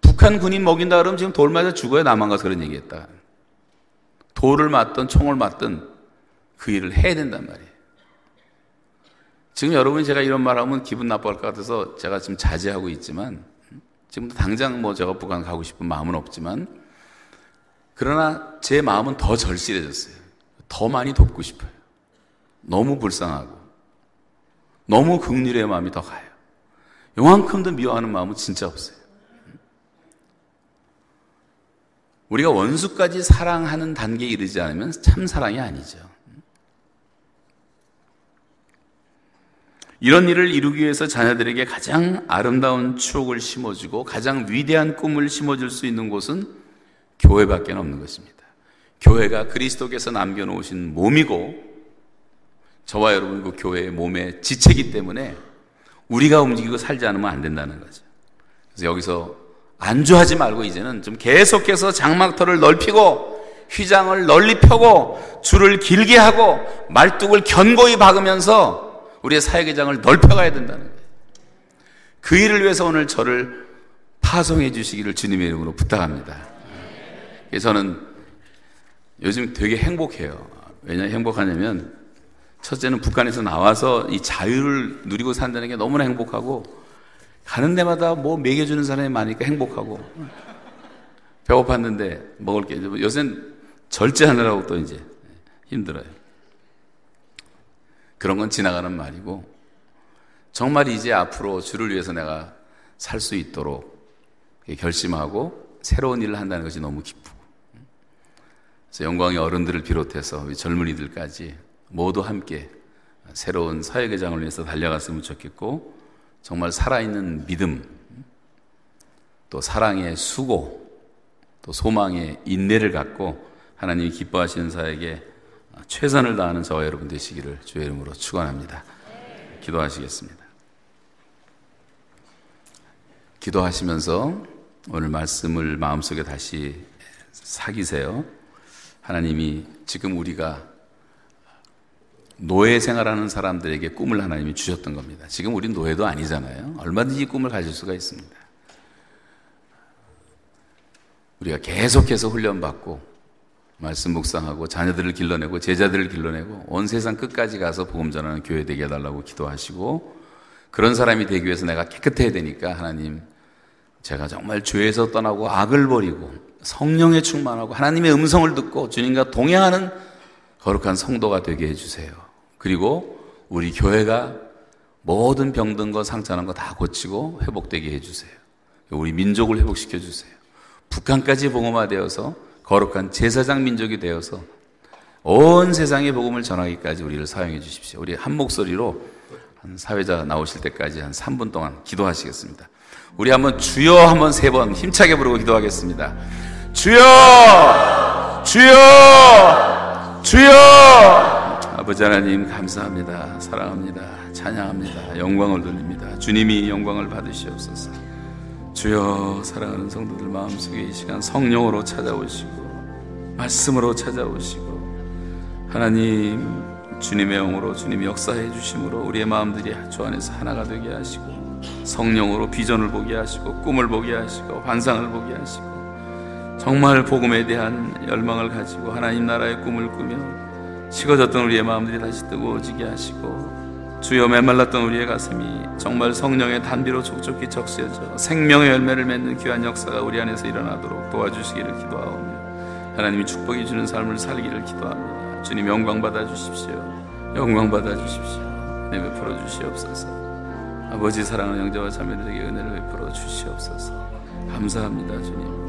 북한 군인 먹인다 그러면 지금 돌 맞아 죽어야 남한 가서 그런 얘기했다. 돌을 맞든 총을 맞든 그 일을 해야 된단 말이에요. 지금 여러분이 제가 이런 말 하면 기분 나빠할 것 같아서 제가 지금 자제하고 있지만 지금도 당장 뭐 제가 북한 가고 싶은 마음은 없지만 그러나 제 마음은 더 절실해졌어요. 더 많이 돕고 싶어요. 너무 불쌍하고 너무 극률의 마음이 더 가요. 요만큼도 미워하는 마음은 진짜 없어요. 우리가 원수까지 사랑하는 단계에 이르지 않으면 참 사랑이 아니죠. 이런 일을 이루기 위해서 자녀들에게 가장 아름다운 추억을 심어주고 가장 위대한 꿈을 심어줄 수 있는 곳은 교회밖에 없는 것입니다. 교회가 그리스도께서 남겨놓으신 몸이고 저와 여러분 그 교회의 몸의 지체이기 때문에 우리가 움직이고 살지 않으면 안 된다는 거죠. 그래서 여기서 안주하지 말고 이제는 좀 계속해서 장막터를 넓히고 휘장을 널리 펴고 줄을 길게 하고 말뚝을 견고히 박으면서 우리의 사회개장을 넓혀가야 된다는 거예요. 그 일을 위해서 오늘 저를 파송해 주시기를 주님의 이름으로 부탁합니다. 저는 요즘 되게 행복해요. 왜냐 행복하냐면 첫째는 북한에서 나와서 이 자유를 누리고 산다는 게 너무나 행복하고 가는 데마다 뭐 먹여주는 사람이 많으니까 행복하고 배고팠는데 먹을 게 요새는 절제하느라고 또 이제 힘들어요. 그런 건 지나가는 말이고 정말 이제 앞으로 주를 위해서 내가 살 수 있도록 결심하고 새로운 일을 한다는 것이 너무 그래서 영광의 어른들을 비롯해서 젊은이들까지 모두 함께 새로운 사회개장을 위해서 달려갔으면 좋겠고 정말 살아있는 믿음 또 사랑의 수고 또 소망의 인내를 갖고 하나님이 기뻐하시는 사에게 최선을 다하는 저와 여러분 되시기를 주의 이름으로 축원합니다. 기도하시겠습니다. 기도하시면서 오늘 말씀을 마음속에 다시 사기세요. 하나님이 지금 우리가 노예 생활하는 사람들에게 꿈을 하나님이 주셨던 겁니다. 지금 우린 노예도 아니잖아요. 얼마든지 꿈을 가질 수가 있습니다. 우리가 계속해서 훈련받고 말씀 묵상하고 자녀들을 길러내고 제자들을 길러내고 온 세상 끝까지 가서 복음 전하는 교회 되게 해달라고 기도하시고 그런 사람이 되기 위해서 내가 깨끗해야 되니까 하나님 제가 정말 죄에서 떠나고 악을 버리고 성령에 충만하고 하나님의 음성을 듣고 주님과 동행하는 거룩한 성도가 되게 해주세요. 그리고 우리 교회가 모든 병든 거 상처난 거 다 고치고 회복되게 해주세요. 우리 민족을 회복시켜 주세요. 북한까지 복음화되어서 거룩한 제사장 민족이 되어서 온 세상의 복음을 전하기까지 우리를 사용해 주십시오. 우리 한 목소리로 한 사회자 나오실 때까지 한 3분 동안 기도하시겠습니다. 우리 한번 주여 한번 세 번 힘차게 부르고 기도하겠습니다. 주여! 주여! 주여! 아버지 하나님 감사합니다. 사랑합니다. 찬양합니다. 영광을 돌립니다. 주님이 영광을 받으시옵소서. 주여 사랑하는 성도들 마음속에 이 시간 성령으로 찾아오시고 말씀으로 찾아오시고 하나님 주님의 영으로 주님이 역사해 주심으로 우리의 마음들이 주 안에서 하나가 되게 하시고 성령으로 비전을 보게 하시고 꿈을 보게 하시고 환상을 보게 하시고 정말 복음에 대한 열망을 가지고 하나님 나라의 꿈을 꾸며 식어졌던 우리의 마음들이 다시 뜨거워지게 하시고 주여 메말랐던 우리의 가슴이 정말 성령의 단비로 촉촉히 적셔져 생명의 열매를 맺는 귀한 역사가 우리 안에서 일어나도록 도와주시기를 기도하오며 하나님이 축복이 주는 삶을 살기를 기도합니다. 주님 영광 받아 주십시오. 영광 받아 주십시오. 내 베풀어 주시옵소서. 아버지 사랑하는 형제와 자매들에게 은혜를 베풀어 주시옵소서. 감사합니다, 주님.